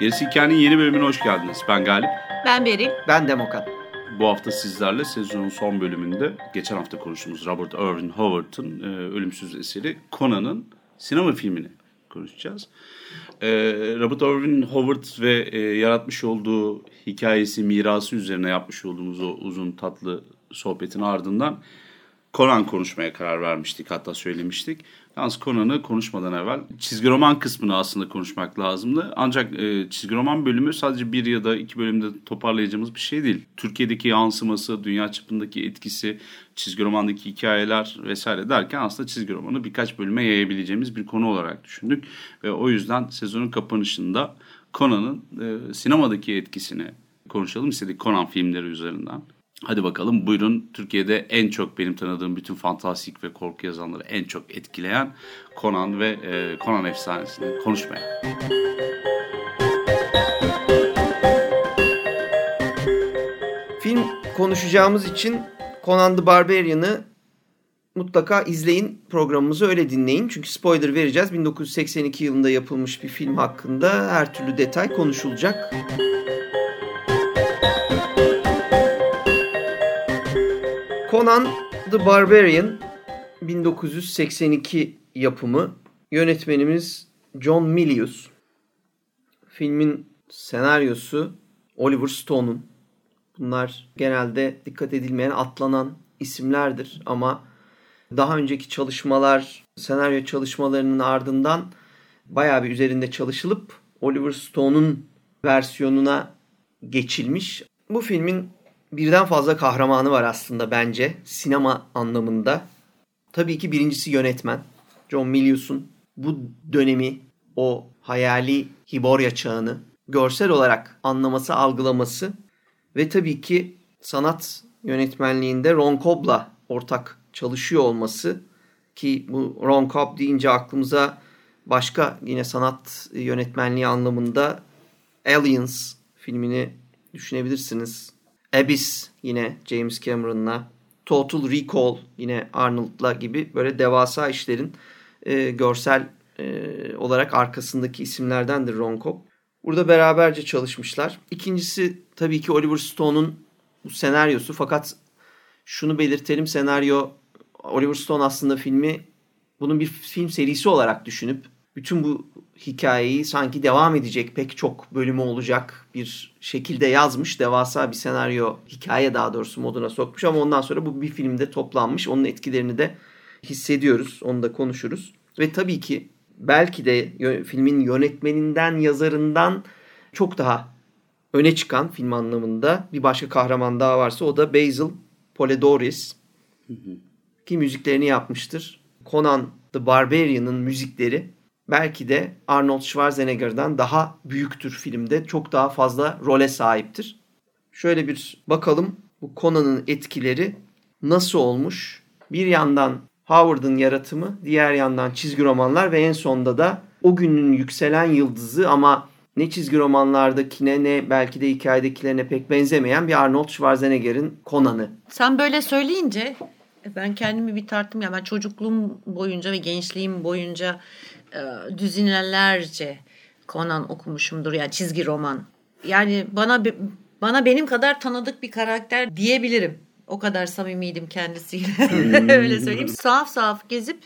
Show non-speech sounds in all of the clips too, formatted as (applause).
Gerisi Hikayenin yeni bölümüne hoş geldiniz. Ben Galip. Ben Beril. Ben Demokan. Bu hafta sizlerle sezonun son bölümünde geçen hafta konuştuğumuz Robert Irvin Howard'ın e, ölümsüz eseri Conan'ın sinema filmini konuşacağız. E, Robert Irvin Howard ve e, yaratmış olduğu hikayesi, mirası üzerine yapmış olduğumuz o uzun tatlı sohbetin ardından Conan konuşmaya karar vermiştik hatta söylemiştik. Yalnız Conan'ı konuşmadan evvel çizgi roman kısmını aslında konuşmak lazımdı. Ancak e, çizgi roman bölümü sadece bir ya da iki bölümde toparlayacağımız bir şey değil. Türkiye'deki yansıması, dünya çapındaki etkisi, çizgi romandaki hikayeler vesaire derken aslında çizgi romanı birkaç bölüme yayabileceğimiz bir konu olarak düşündük. Ve o yüzden sezonun kapanışında Conan'ın e, sinemadaki etkisini konuşalım istedik Conan filmleri üzerinden. Hadi bakalım buyurun Türkiye'de en çok benim tanıdığım bütün fantastik ve korku yazanları en çok etkileyen Conan ve e, Conan efsanesini konuşmaya. Film konuşacağımız için Conan the Barbarian'ı mutlaka izleyin programımızı öyle dinleyin. Çünkü spoiler vereceğiz. 1982 yılında yapılmış bir film hakkında her türlü detay konuşulacak. Conan the Barbarian 1982 yapımı. Yönetmenimiz John Milius. Filmin senaryosu Oliver Stone'un. Bunlar genelde dikkat edilmeyen atlanan isimlerdir ama daha önceki çalışmalar, senaryo çalışmalarının ardından bayağı bir üzerinde çalışılıp Oliver Stone'un versiyonuna geçilmiş. Bu filmin birden fazla kahramanı var aslında bence sinema anlamında. Tabii ki birincisi yönetmen. John Milius'un bu dönemi, o hayali Hiborya çağını görsel olarak anlaması, algılaması ve tabii ki sanat yönetmenliğinde Ron Cobb'la ortak çalışıyor olması ki bu Ron Cobb deyince aklımıza başka yine sanat yönetmenliği anlamında Aliens filmini düşünebilirsiniz. Abyss yine James Cameron'la, Total Recall yine Arnold'la gibi böyle devasa işlerin e, görsel e, olarak arkasındaki isimlerdendir Ron Cobb. Burada beraberce çalışmışlar. İkincisi tabii ki Oliver Stone'un bu senaryosu fakat şunu belirtelim senaryo Oliver Stone aslında filmi bunun bir film serisi olarak düşünüp bütün bu hikayeyi sanki devam edecek pek çok bölümü olacak bir şekilde yazmış. Devasa bir senaryo, hikaye daha doğrusu moduna sokmuş ama ondan sonra bu bir filmde toplanmış. Onun etkilerini de hissediyoruz. Onu da konuşuruz. Ve tabii ki belki de filmin yönetmeninden, yazarından çok daha öne çıkan film anlamında bir başka kahraman daha varsa o da Basil Poledouris. Ki müziklerini yapmıştır. Conan the Barbarian'ın müzikleri belki de Arnold Schwarzenegger'dan daha büyüktür filmde. Çok daha fazla role sahiptir. Şöyle bir bakalım bu Conan'ın etkileri nasıl olmuş? Bir yandan Howard'ın yaratımı, diğer yandan çizgi romanlar ve en sonda da o günün yükselen yıldızı ama ne çizgi romanlardakine ne belki de hikayedekilerine pek benzemeyen bir Arnold Schwarzenegger'in Conan'ı. Sen böyle söyleyince ben kendimi bir tarttım ya ben çocukluğum boyunca ve gençliğim boyunca e, düzinelerce Conan okumuşumdur yani çizgi roman. Yani bana bana benim kadar tanıdık bir karakter diyebilirim. O kadar samimiydim kendisiyle. (laughs) Öyle söyleyeyim. Saf saf gezip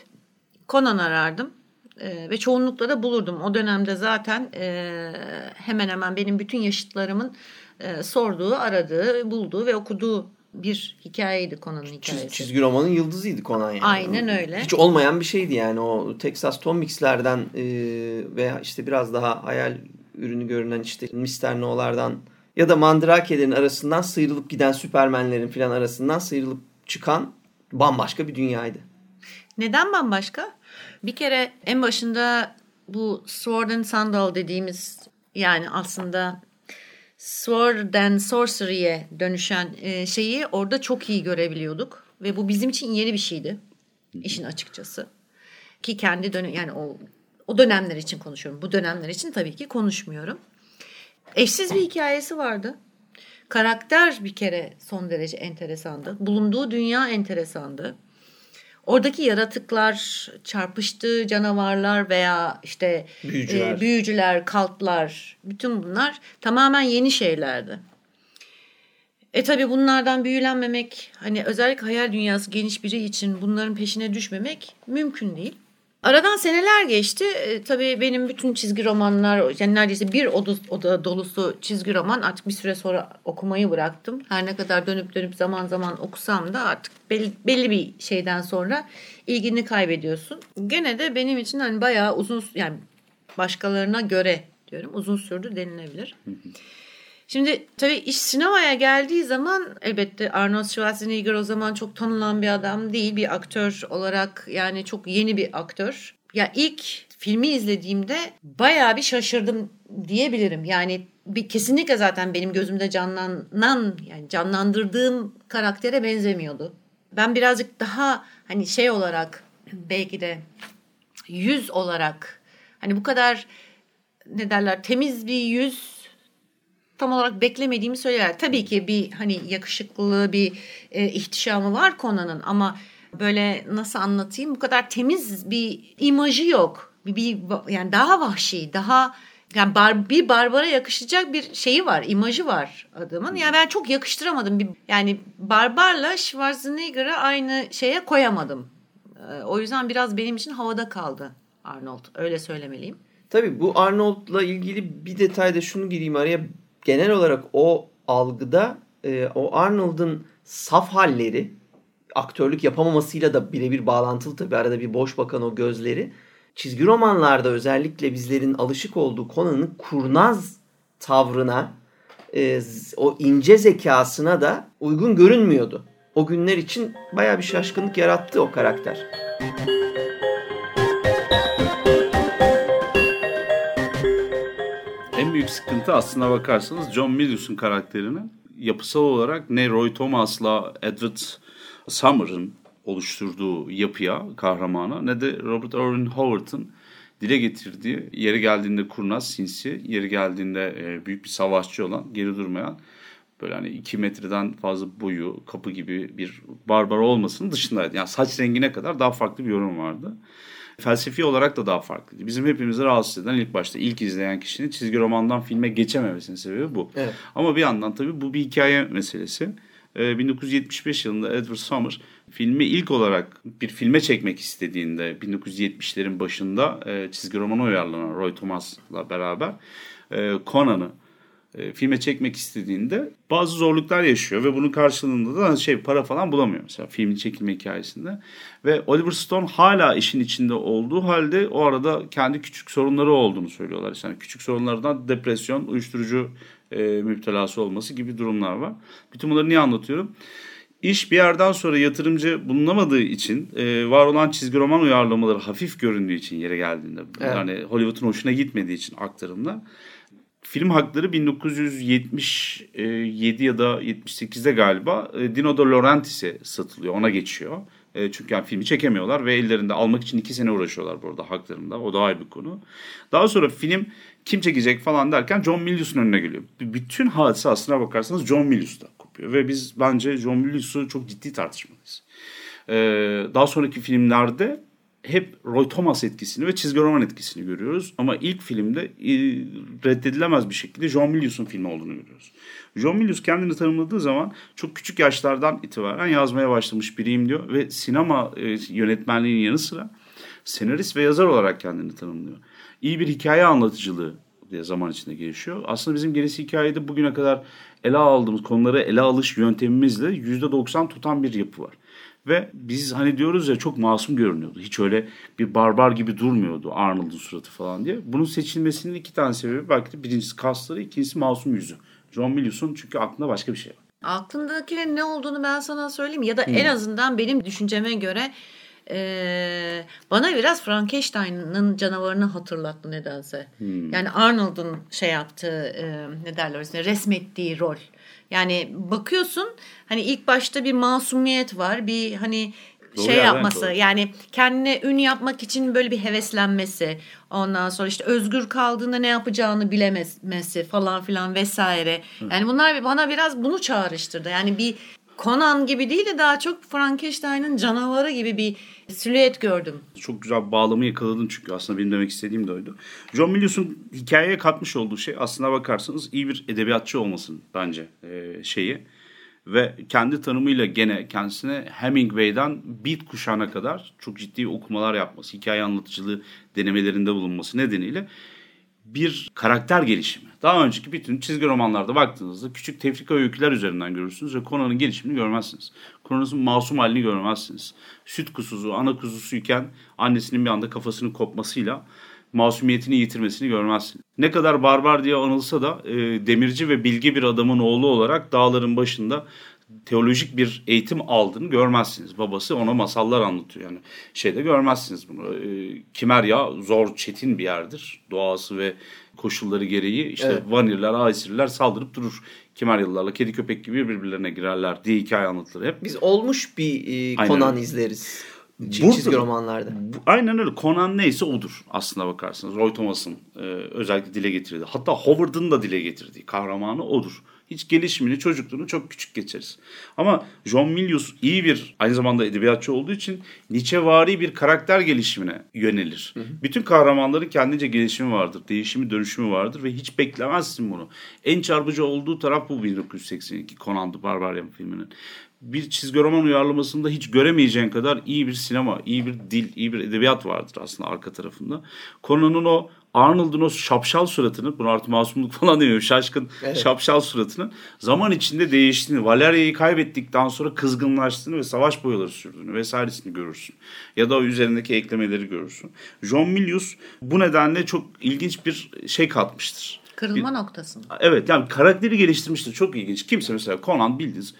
Conan arardım. Ee, ve çoğunlukla da bulurdum. O dönemde zaten e, hemen hemen benim bütün yaşıtlarımın e, sorduğu, aradığı, bulduğu ve okuduğu bir hikayeydi Conan'ın hikayesi. Çiz, çizgi romanın yıldızıydı Conan yani. Aynen öyle. Hiç olmayan bir şeydi yani o Texas Tom Mix'lerden e, veya işte biraz daha hayal ürünü görünen işte Mister No'lardan ya da Mandrakelerin arasından sıyrılıp giden Süpermenlerin falan arasından sıyrılıp çıkan bambaşka bir dünyaydı. Neden bambaşka? Bir kere en başında bu Sword and Sandal dediğimiz yani aslında Sword and Sorcery'e dönüşen e, şeyi orada çok iyi görebiliyorduk. Ve bu bizim için yeni bir şeydi. işin açıkçası. Ki kendi dönem yani o o dönemler için konuşuyorum. Bu dönemler için tabii ki konuşmuyorum. Eşsiz bir hikayesi vardı. Karakter bir kere son derece enteresandı. Bulunduğu dünya enteresandı. Oradaki yaratıklar, çarpıştığı canavarlar veya işte Büyücüler. e, büyücüler, kaltlar, bütün bunlar tamamen yeni şeylerdi. E tabi bunlardan büyülenmemek, hani özellikle hayal dünyası geniş biri için bunların peşine düşmemek mümkün değil. Aradan seneler geçti. E, tabii benim bütün çizgi romanlar, yani neredeyse bir oda, oda dolusu çizgi roman artık bir süre sonra okumayı bıraktım. Her ne kadar dönüp dönüp zaman zaman okusam da artık belli, belli bir şeyden sonra ilgini kaybediyorsun. Gene de benim için hani bayağı uzun, yani başkalarına göre diyorum uzun sürdü denilebilir. Şimdi tabii iş sinemaya geldiği zaman elbette Arnold Schwarzenegger o zaman çok tanınan bir adam değil. Bir aktör olarak yani çok yeni bir aktör. Ya ilk filmi izlediğimde bayağı bir şaşırdım diyebilirim. Yani bir kesinlikle zaten benim gözümde canlanan yani canlandırdığım karaktere benzemiyordu. Ben birazcık daha hani şey olarak belki de yüz olarak hani bu kadar ne derler temiz bir yüz tam olarak beklemediğimi söyler. Tabii ki bir hani yakışıklı bir e, ihtişamı var Conan'ın ama böyle nasıl anlatayım bu kadar temiz bir imajı yok. Bir, bir yani daha vahşi, daha yani bar, bir barbara yakışacak bir şeyi var, imajı var adamın. Yani ben çok yakıştıramadım. Bir, yani barbarla Schwarzenegger'ı aynı şeye koyamadım. E, o yüzden biraz benim için havada kaldı Arnold. Öyle söylemeliyim. Tabii bu Arnold'la ilgili bir detayda şunu gireyim araya. Genel olarak o algıda e, o Arnold'un saf halleri aktörlük yapamamasıyla da birebir bağlantılı tabii. Arada bir boş bakan o gözleri. Çizgi romanlarda özellikle bizlerin alışık olduğu Conan'ın kurnaz tavrına, e, o ince zekasına da uygun görünmüyordu. O günler için baya bir şaşkınlık yarattı o karakter. En büyük sıkıntı aslına bakarsanız John Milius'un karakterinin yapısal olarak ne Roy Thomas'la Edward Summer'ın oluşturduğu yapıya, kahramana ne de Robert Irwin Howard'ın dile getirdiği yeri geldiğinde kurnaz, sinsi, yeri geldiğinde e, büyük bir savaşçı olan, geri durmayan böyle hani 2 metreden fazla boyu, kapı gibi bir barbar olmasının dışındaydı. Yani saç rengine kadar daha farklı bir yorum vardı. Felsefi olarak da daha farklıydı. Bizim hepimizi rahatsız eden ilk başta ilk izleyen kişinin çizgi romandan filme geçememesinin sebebi bu. Evet. Ama bir yandan tabii bu bir hikaye meselesi. Ee, 1975 yılında Edward Summer filmi ilk olarak bir filme çekmek istediğinde 1970'lerin başında e, çizgi romana uyarlanan Roy Thomas'la beraber e, Conan'ı e, filme çekmek istediğinde bazı zorluklar yaşıyor ve bunun karşılığında da şey para falan bulamıyor mesela filmin çekilme hikayesinde. Ve Oliver Stone hala işin içinde olduğu halde o arada kendi küçük sorunları olduğunu söylüyorlar. Yani küçük sorunlardan depresyon, uyuşturucu e, müptelası olması gibi durumlar var. Bütün bunları niye anlatıyorum? İş bir yerden sonra yatırımcı bulunamadığı için e, var olan çizgi roman uyarlamaları hafif göründüğü için yere geldiğinde Evet. yani Hollywood'un hoşuna gitmediği için aktarımda film hakları 1977 ya da 78'de galiba e, Dino De Laurentiis'e satılıyor. Ona geçiyor. E, çünkü yani filmi çekemiyorlar ve ellerinde almak için iki sene uğraşıyorlar bu arada haklarında. O da ayrı bir konu. Daha sonra film kim çekecek falan derken John Milius'un önüne geliyor. Bütün hadise aslına bakarsanız John Milius'ta kopuyor. Ve biz bence John Milius'u çok ciddi tartışmalıyız. E, daha sonraki filmlerde hep Roy Thomas etkisini ve çizgi roman etkisini görüyoruz. Ama ilk filmde e, reddedilemez bir şekilde John Milius'un filmi olduğunu görüyoruz. John Milius kendini tanımladığı zaman çok küçük yaşlardan itibaren yazmaya başlamış biriyim diyor. Ve sinema e, yönetmenliğinin yanı sıra senarist ve yazar olarak kendini tanımlıyor. İyi bir hikaye anlatıcılığı diye zaman içinde gelişiyor. Aslında bizim gerisi hikayede bugüne kadar ele aldığımız konuları ele alış yöntemimizle %90 tutan bir yapı var. Ve biz hani diyoruz ya çok masum görünüyordu. Hiç öyle bir barbar gibi durmuyordu Arnold'un suratı falan diye. Bunun seçilmesinin iki tane sebebi belki de birincisi kasları, ikincisi masum yüzü. John Milius'un çünkü aklında başka bir şey var. Aklındakinin ne olduğunu ben sana söyleyeyim ya da en azından benim düşünceme göre e, bana biraz Frankenstein'ın canavarını hatırlattı nedense. Yani Arnold'un şey yaptığı e, ne derler resmettiği rol. Yani bakıyorsun hani ilk başta bir masumiyet var. Bir hani Doğru şey yerden yapması doğru. yani kendine ün yapmak için böyle bir heveslenmesi ondan sonra işte özgür kaldığında ne yapacağını bilememesi falan filan vesaire yani bunlar bana biraz bunu çağrıştırdı yani bir Conan gibi değil de daha çok Frankenstein'ın canavarı gibi bir silüet gördüm. Çok güzel bağlamı yakaladın çünkü aslında benim demek istediğim de oydu. John Milius'un hikayeye katmış olduğu şey aslına bakarsanız iyi bir edebiyatçı olmasın bence e, şeyi. Ve kendi tanımıyla gene kendisine Hemingway'den Beat kuşağına kadar çok ciddi okumalar yapması, hikaye anlatıcılığı denemelerinde bulunması nedeniyle bir karakter gelişimi. Daha önceki bütün çizgi romanlarda baktığınızda küçük tefrika öyküler üzerinden görürsünüz ve Conan'ın gelişimini görmezsiniz. Conan'ın masum halini görmezsiniz. Süt kuzusu, ana kuzusuyken annesinin bir anda kafasının kopmasıyla masumiyetini yitirmesini görmezsiniz. Ne kadar barbar diye anılsa da e, demirci ve bilgi bir adamın oğlu olarak dağların başında teolojik bir eğitim aldığını görmezsiniz. Babası ona masallar anlatıyor yani. Şeyde görmezsiniz bunu. E, Kimerya zor, çetin bir yerdir. Doğası ve koşulları gereği işte Evet. vanirler, aesirler saldırıp durur. Kimeryalılarla kedi köpek gibi birbirlerine girerler diye hikaye anlatılır hep. Biz olmuş bir e, Aynen Conan izleriz. Ç- Burada- Çizgi romanlarda. Bu- aynen öyle. Conan neyse odur aslına bakarsanız. Roy Thomas'ın e, özellikle dile getirdiği. Hatta Howard'ın da dile getirdiği kahramanı odur. Hiç gelişimini, çocukluğunu çok küçük geçeriz. Ama John Milius iyi bir aynı zamanda edebiyatçı olduğu için Nietzschevari bir karakter gelişimine yönelir. Bütün kahramanların kendince gelişimi vardır. Değişimi, dönüşümü vardır ve hiç beklemezsin bunu. En çarpıcı olduğu taraf bu 1982 Conan the Barbarian filminin bir çizgi roman uyarlamasında hiç göremeyeceğin kadar iyi bir sinema, iyi bir dil, iyi bir edebiyat vardır aslında arka tarafında. Conan'ın o Arnold'un o şapşal suratını, bunu artık masumluk (laughs) falan demiyorum, şaşkın Evet. şapşal suratının zaman içinde değiştiğini, Valeria'yı kaybettikten sonra kızgınlaştığını ve savaş boyaları sürdüğünü vesairesini görürsün. Ya da o üzerindeki eklemeleri görürsün. John Milius bu nedenle çok ilginç bir şey katmıştır. Kırılma noktası mı? Evet yani karakteri geliştirmiştir. Çok ilginç. Kimse mesela Conan bildiğiniz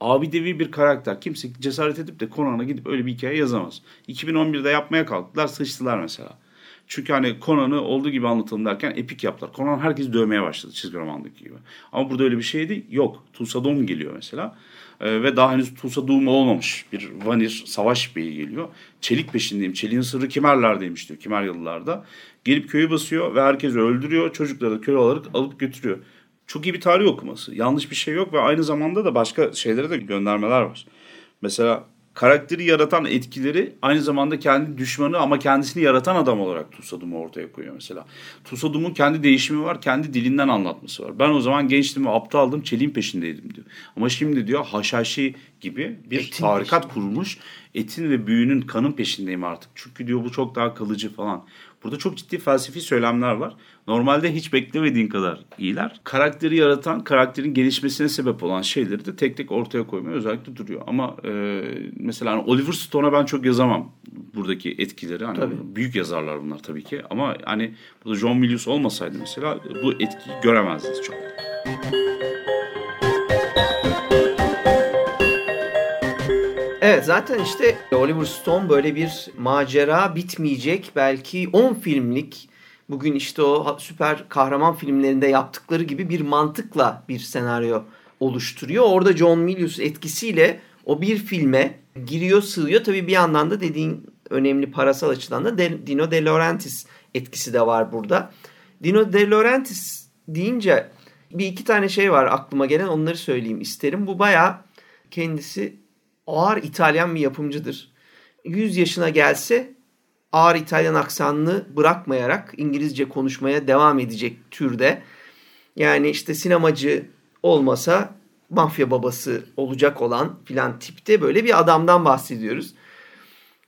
abidevi bir karakter. Kimse cesaret edip de Conan'a gidip öyle bir hikaye yazamaz. 2011'de yapmaya kalktılar sıçtılar mesela. Çünkü hani Conan'ı olduğu gibi anlatalım derken epik yaptılar. Conan herkes dövmeye başladı çizgi romandaki gibi. Ama burada öyle bir şeydi yok. Tulsa Doom geliyor mesela. Ee, ve daha henüz Tulsa Doom olmamış bir Vanir savaş beyi geliyor. Çelik peşindeyim. Çeliğin sırrı Kimerler'deymiş diyor Kimeryalılarda. Gelip köyü basıyor ve herkesi öldürüyor. Çocukları da köle olarak alıp götürüyor. Çok iyi bir tarih okuması. Yanlış bir şey yok ve aynı zamanda da başka şeylere de göndermeler var. Mesela karakteri yaratan etkileri aynı zamanda kendi düşmanı ama kendisini yaratan adam olarak Tusadum'u ortaya koyuyor mesela. Tusadum'un kendi değişimi var, kendi dilinden anlatması var. Ben o zaman gençtim ve aptaldım, çeliğin peşindeydim diyor. Ama şimdi diyor haşhaşi gibi bir Etin tarikat kurmuş. Etin ve büyünün kanın peşindeyim artık. Çünkü diyor bu çok daha kalıcı falan. Burada çok ciddi felsefi söylemler var. Normalde hiç beklemediğin kadar iyiler. Karakteri yaratan, karakterin gelişmesine sebep olan şeyleri de tek tek ortaya koymaya özellikle duruyor. Ama e, mesela hani Oliver Stone'a ben çok yazamam buradaki etkileri. Hani Tabii. büyük yazarlar bunlar tabii ki. Ama hani John Milius olmasaydı mesela bu etkiyi göremezdiniz çok. Evet zaten işte Oliver Stone böyle bir macera bitmeyecek belki 10 filmlik bugün işte o süper kahraman filmlerinde yaptıkları gibi bir mantıkla bir senaryo oluşturuyor. Orada John Milius etkisiyle o bir filme giriyor sığıyor. Tabii bir yandan da dediğin önemli parasal açıdan da Dino De Laurentiis etkisi de var burada. Dino De Laurentiis deyince bir iki tane şey var aklıma gelen onları söyleyeyim isterim. Bu bayağı kendisi ağır İtalyan bir yapımcıdır. 100 yaşına gelse ağır İtalyan aksanını bırakmayarak İngilizce konuşmaya devam edecek türde. Yani işte sinemacı olmasa mafya babası olacak olan filan tipte böyle bir adamdan bahsediyoruz.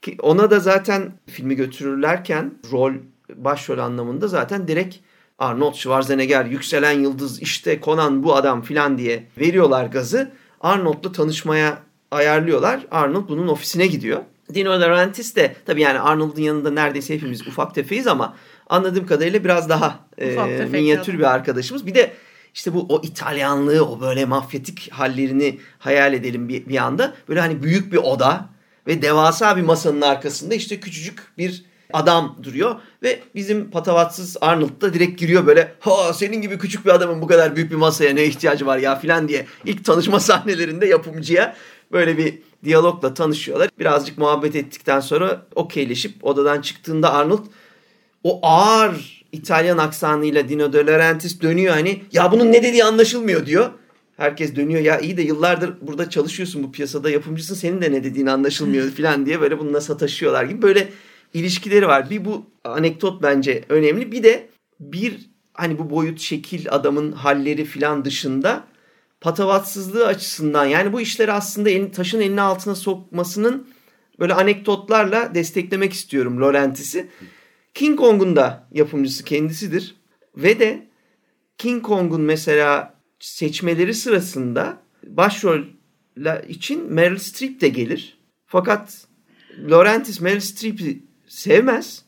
Ki ona da zaten filmi götürürlerken rol başrol anlamında zaten direkt Arnold Schwarzenegger yükselen yıldız işte Conan bu adam filan diye veriyorlar gazı. Arnold'la tanışmaya ayarlıyorlar. Arnold bunun ofisine gidiyor. Dino De Laurentiis de tabii yani Arnold'un yanında neredeyse hepimiz ufak tefeyiz ama anladığım kadarıyla biraz daha e, Ufak tefek minyatür bir arkadaşımız. Bir de işte bu o İtalyanlığı, o böyle mafyatik hallerini hayal edelim bir, bir anda. Böyle hani büyük bir oda. Ve devasa bir masanın arkasında işte küçücük bir adam duruyor. Ve bizim patavatsız Arnold da direkt giriyor böyle ha senin gibi küçük bir adamın bu kadar büyük bir masaya ne ihtiyacı var ya filan diye. ilk tanışma (laughs) sahnelerinde yapımcıya böyle bir diyalogla tanışıyorlar. Birazcık muhabbet ettikten sonra okeyleşip odadan çıktığında Arnold o ağır İtalyan aksanıyla Dino De Laurentiis dönüyor hani ya bunun ne dediği anlaşılmıyor diyor. Herkes dönüyor ya iyi de yıllardır burada çalışıyorsun bu piyasada yapımcısın senin de ne dediğin anlaşılmıyor falan diye böyle bununla sataşıyorlar gibi böyle ilişkileri var. Bir bu anekdot bence önemli. Bir de bir hani bu boyut şekil adamın halleri filan dışında patavatsızlığı açısından yani bu işleri aslında elin, taşın eline altına sokmasının böyle anekdotlarla desteklemek istiyorum Laurentis'i. King Kong'un da yapımcısı kendisidir. Ve de King Kong'un mesela seçmeleri sırasında başrol için Meryl Streep de gelir. Fakat Laurentis Meryl Streep'i sevmez.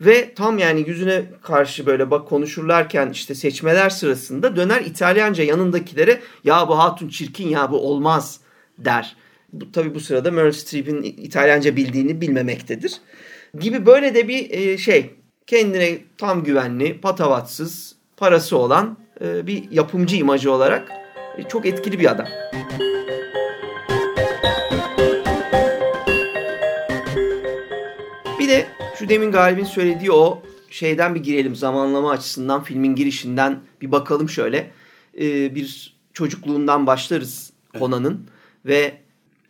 Ve tam yani yüzüne karşı böyle bak konuşurlarken işte seçmeler sırasında döner İtalyanca yanındakilere ya bu hatun çirkin ya bu olmaz der. Bu, tabii bu sırada Meryl Streep'in İtalyanca bildiğini bilmemektedir. Gibi böyle de bir e, şey kendine tam güvenli, patavatsız, parası olan e, bir yapımcı imajı olarak e, çok etkili bir adam. Şu demin Galip'in söylediği o şeyden bir girelim zamanlama açısından filmin girişinden bir bakalım şöyle. Ee, bir çocukluğundan başlarız Conan'ın ve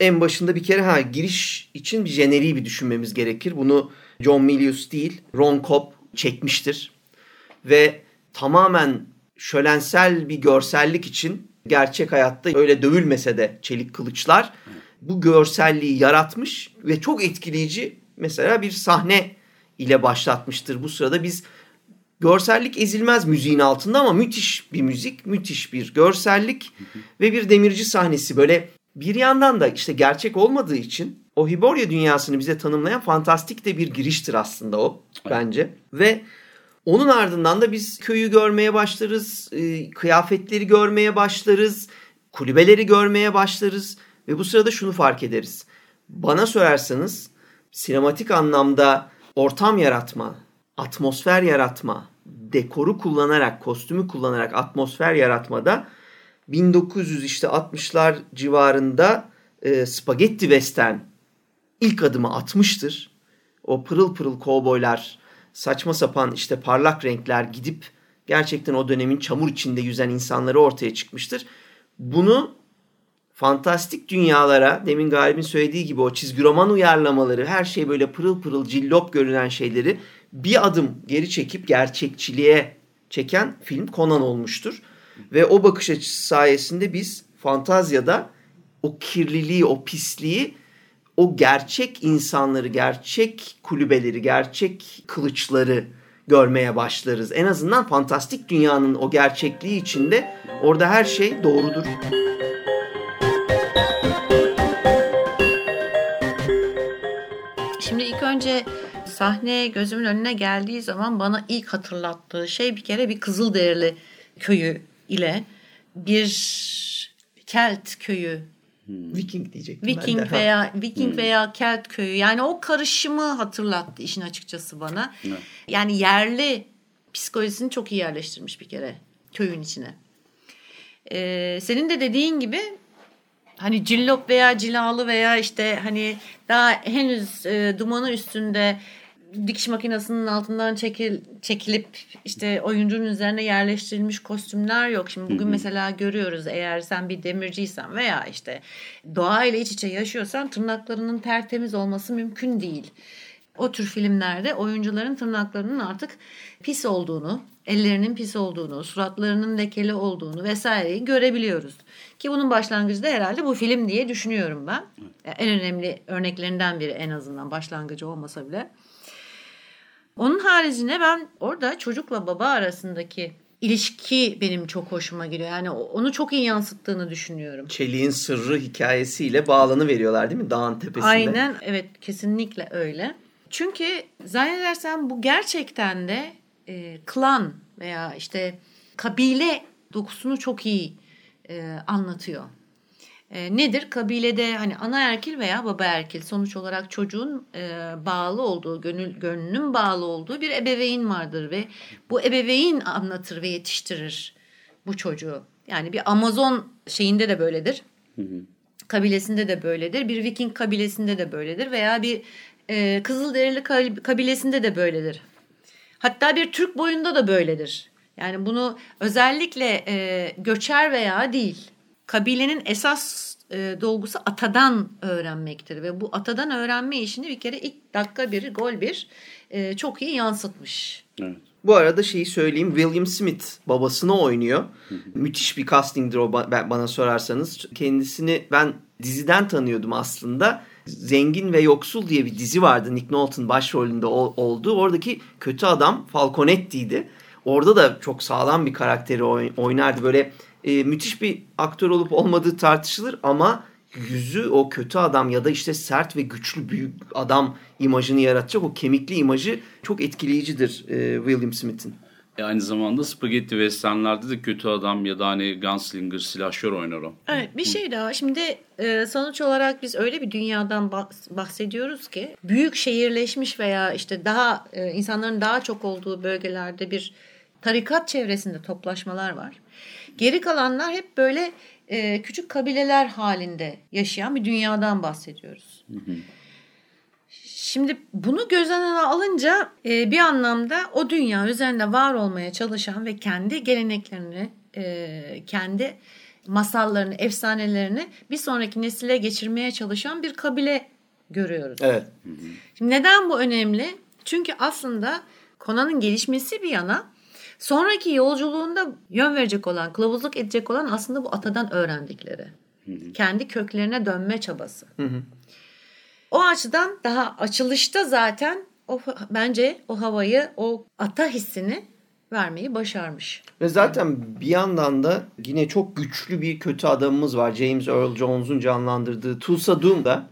en başında bir kere ha giriş için bir jeneriği bir düşünmemiz gerekir. Bunu John Milius değil Ron Cobb çekmiştir. Ve tamamen şölensel bir görsellik için gerçek hayatta öyle dövülmese de çelik kılıçlar bu görselliği yaratmış ve çok etkileyici mesela bir sahne ile başlatmıştır. Bu sırada biz görsellik ezilmez müziğin altında ama müthiş bir müzik, müthiş bir görsellik ve bir demirci sahnesi böyle bir yandan da işte gerçek olmadığı için o Hiboria dünyasını bize tanımlayan fantastik de bir giriştir aslında o bence. Ve onun ardından da biz köyü görmeye başlarız, e, kıyafetleri görmeye başlarız, kulübeleri görmeye başlarız ve bu sırada şunu fark ederiz. Bana sorarsanız sinematik anlamda ortam yaratma, atmosfer yaratma, dekoru kullanarak, kostümü kullanarak atmosfer yaratmada 1900 işte 60'lar civarında e, Spaghetti Western ilk adımı atmıştır. O pırıl pırıl kovboylar, saçma sapan işte parlak renkler gidip gerçekten o dönemin çamur içinde yüzen insanları ortaya çıkmıştır. Bunu fantastik dünyalara demin Galip'in söylediği gibi o çizgi roman uyarlamaları her şey böyle pırıl pırıl cillop görünen şeyleri bir adım geri çekip gerçekçiliğe çeken film Conan olmuştur. Ve o bakış açısı sayesinde biz fantazyada o kirliliği, o pisliği, o gerçek insanları, gerçek kulübeleri, gerçek kılıçları görmeye başlarız. En azından fantastik dünyanın o gerçekliği içinde orada her şey doğrudur. Önce sahne gözümün önüne geldiği zaman bana ilk hatırlattığı şey bir kere bir Kızılderili köyü ile bir Kelt köyü Viking diyecektim Viking ben de. veya Viking hmm. veya Kelt köyü yani o karışımı hatırlattı işin açıkçası bana. Evet. Yani yerli psikolojisini çok iyi yerleştirmiş bir kere köyün içine. Ee, senin de dediğin gibi hani cillop veya cilalı veya işte hani daha henüz e, dumanı üstünde dikiş makinesinin altından çekil, çekilip işte oyuncunun üzerine yerleştirilmiş kostümler yok. Şimdi bugün mesela görüyoruz eğer sen bir demirciysen veya işte doğayla iç içe yaşıyorsan tırnaklarının tertemiz olması mümkün değil. O tür filmlerde oyuncuların tırnaklarının artık pis olduğunu, ellerinin pis olduğunu, suratlarının lekeli olduğunu vesaireyi görebiliyoruz. Ki bunun başlangıcı da herhalde bu film diye düşünüyorum ben. En önemli örneklerinden biri en azından başlangıcı olmasa bile. Onun haricinde ben orada çocukla baba arasındaki ilişki benim çok hoşuma gidiyor. Yani onu çok iyi yansıttığını düşünüyorum. Çeliğin sırrı hikayesiyle bağlanı veriyorlar değil mi dağın tepesinde? Aynen evet kesinlikle öyle. Çünkü zannedersem bu gerçekten de e, klan veya işte kabile dokusunu çok iyi e, anlatıyor. E, nedir? Kabilede hani ana erkil veya baba erkil sonuç olarak çocuğun e, bağlı olduğu, gönül, gönlünün bağlı olduğu bir ebeveyn vardır ve bu ebeveyn anlatır ve yetiştirir bu çocuğu. Yani bir Amazon şeyinde de böyledir. Kabilesinde de böyledir. Bir Viking kabilesinde de böyledir veya bir e, Kızılderili kabilesinde de böyledir. Hatta bir Türk boyunda da böyledir. Yani bunu özellikle e, göçer veya değil kabilenin esas e, dolgusu atadan öğrenmektir ve bu atadan öğrenme işini bir kere ilk dakika bir gol bir e, çok iyi yansıtmış. Evet. Bu arada şeyi söyleyeyim. William Smith babasını oynuyor. Müthiş bir castingdir o bana sorarsanız. Kendisini ben diziden tanıyordum aslında. Zengin ve Yoksul diye bir dizi vardı. Nick Nolte başrolünde olduğu. Oradaki kötü adam Falconetti'ydi. Orada da çok sağlam bir karakteri oynardı. Böyle e, müthiş bir aktör olup olmadığı tartışılır ama yüzü o kötü adam ya da işte sert ve güçlü büyük adam imajını yaratacak o kemikli imajı çok etkileyicidir e, William Smith'in. E aynı zamanda Spaghetti Western'lerde de kötü adam ya da hani gunslinger, silahşör oynar o. Evet bir şey daha. Şimdi e, sonuç olarak biz öyle bir dünyadan bahsediyoruz ki büyük şehirleşmiş veya işte daha e, insanların daha çok olduğu bölgelerde bir tarikat çevresinde toplaşmalar var. Geri kalanlar hep böyle e, küçük kabileler halinde yaşayan bir dünyadan bahsediyoruz. Hı hı. Şimdi bunu göz önüne alınca e, bir anlamda o dünya üzerinde var olmaya çalışan ve kendi geleneklerini, e, kendi masallarını, efsanelerini bir sonraki nesile geçirmeye çalışan bir kabile görüyoruz. Evet. Şimdi neden bu önemli? Çünkü aslında Conan'ın gelişmesi bir yana sonraki yolculuğunda yön verecek olan, kılavuzluk edecek olan aslında bu atadan öğrendikleri. Hı hı. Kendi köklerine dönme çabası. Hı hı. O açıdan daha açılışta zaten o bence o havayı, o ata hissini vermeyi başarmış. Ve zaten bir yandan da yine çok güçlü bir kötü adamımız var. James Earl Jones'un canlandırdığı Tulsa Doom'da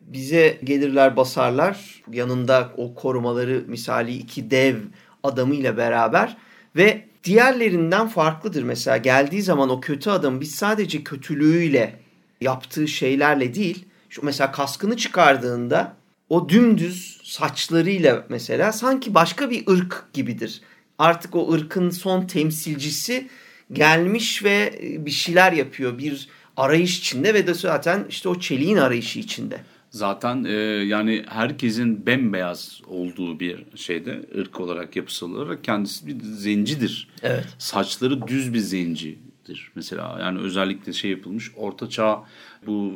bize gelirler basarlar. Yanında o korumaları misali iki dev adamıyla beraber ve diğerlerinden farklıdır. Mesela geldiği zaman o kötü adam biz sadece kötülüğüyle yaptığı şeylerle değil şu mesela kaskını çıkardığında o dümdüz saçlarıyla mesela sanki başka bir ırk gibidir. Artık o ırkın son temsilcisi gelmiş ve e, bir şeyler yapıyor. Bir arayış içinde ve de zaten işte o çeliğin arayışı içinde. Zaten e, yani herkesin bembeyaz olduğu bir şeyde ırk olarak yapısal olarak kendisi bir zencidir. Evet. Saçları düz bir zencidir mesela. Yani özellikle şey yapılmış orta çağ bu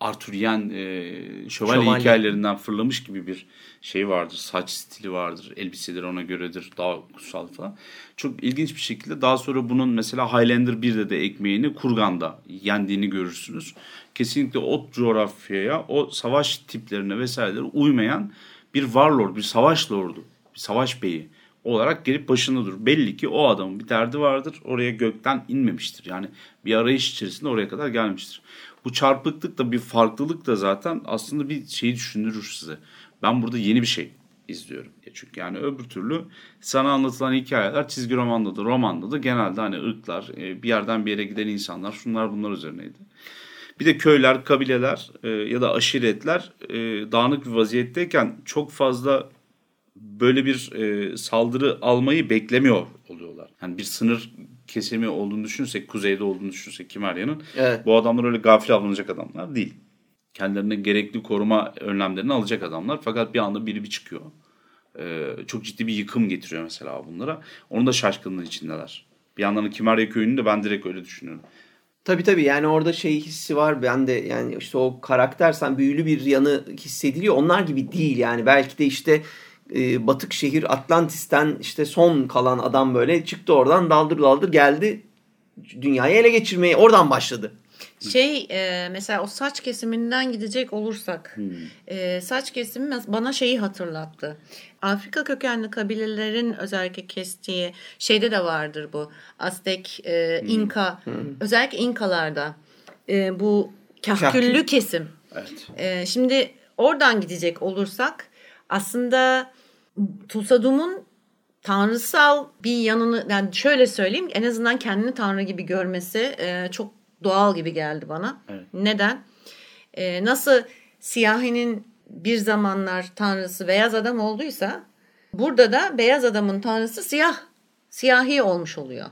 Arthuryen e, şövalye, şövalye hikayelerinden fırlamış gibi bir şey vardır. Saç stili vardır. Elbiseleri ona göredir. Daha kutsal falan. Çok ilginç bir şekilde daha sonra bunun mesela Highlander 1'de de ekmeğini Kurgan'da yendiğini görürsünüz. Kesinlikle o coğrafyaya, o savaş tiplerine vesairelere uymayan bir warlord, bir savaş lordu, bir savaş beyi olarak gelip başında durur. Belli ki o adamın bir derdi vardır. Oraya gökten inmemiştir. Yani bir arayış içerisinde oraya kadar gelmiştir. Bu çarpıklık da bir farklılık da zaten aslında bir şeyi düşündürür size. Ben burada yeni bir şey izliyorum. Çünkü yani öbür türlü sana anlatılan hikayeler çizgi romanda da romanda da genelde hani ırklar, e, bir yerden bir yere giden insanlar şunlar bunlar üzerineydi. Bir de köyler, kabileler e, ya da aşiretler e, dağınık bir vaziyetteyken çok fazla böyle bir saldırı almayı beklemiyor oluyorlar. Yani bir sınır kesimi olduğunu düşünürsek, kuzeyde olduğunu düşünürsek Kimerya'nın evet. bu adamlar öyle gafil avlanacak adamlar değil. Kendilerine gerekli koruma önlemlerini alacak adamlar. Fakat bir anda biri bir çıkıyor. Ee, çok ciddi bir yıkım getiriyor mesela bunlara. Onun da şaşkınlığı içindeler. Bir yandan Kimerya köyünü de ben direkt öyle düşünüyorum. Tabii tabii yani orada şey hissi var. Ben de yani işte o karakter sen büyülü bir yanı hissediliyor. Onlar gibi değil yani. Belki de işte e, batık şehir Atlantis'ten işte son kalan adam böyle çıktı oradan daldır daldır geldi dünyayı ele geçirmeye oradan başladı. Şey e, mesela o saç kesiminden gidecek olursak hmm. e, saç kesimi bana şeyi hatırlattı. Afrika kökenli kabilelerin özellikle kestiği şeyde de vardır bu. Aztek, e, hmm. İnka hmm. özellikle İnkalarda e, bu kahküllü kesim. Evet. E, şimdi oradan gidecek olursak aslında Tulsadum'un tanrısal bir yanını yani şöyle söyleyeyim en azından kendini tanrı gibi görmesi e, çok doğal gibi geldi bana. Evet. Neden? Ee, nasıl siyahinin bir zamanlar tanrısı beyaz adam olduysa burada da beyaz adamın tanrısı siyah, siyahi olmuş oluyor.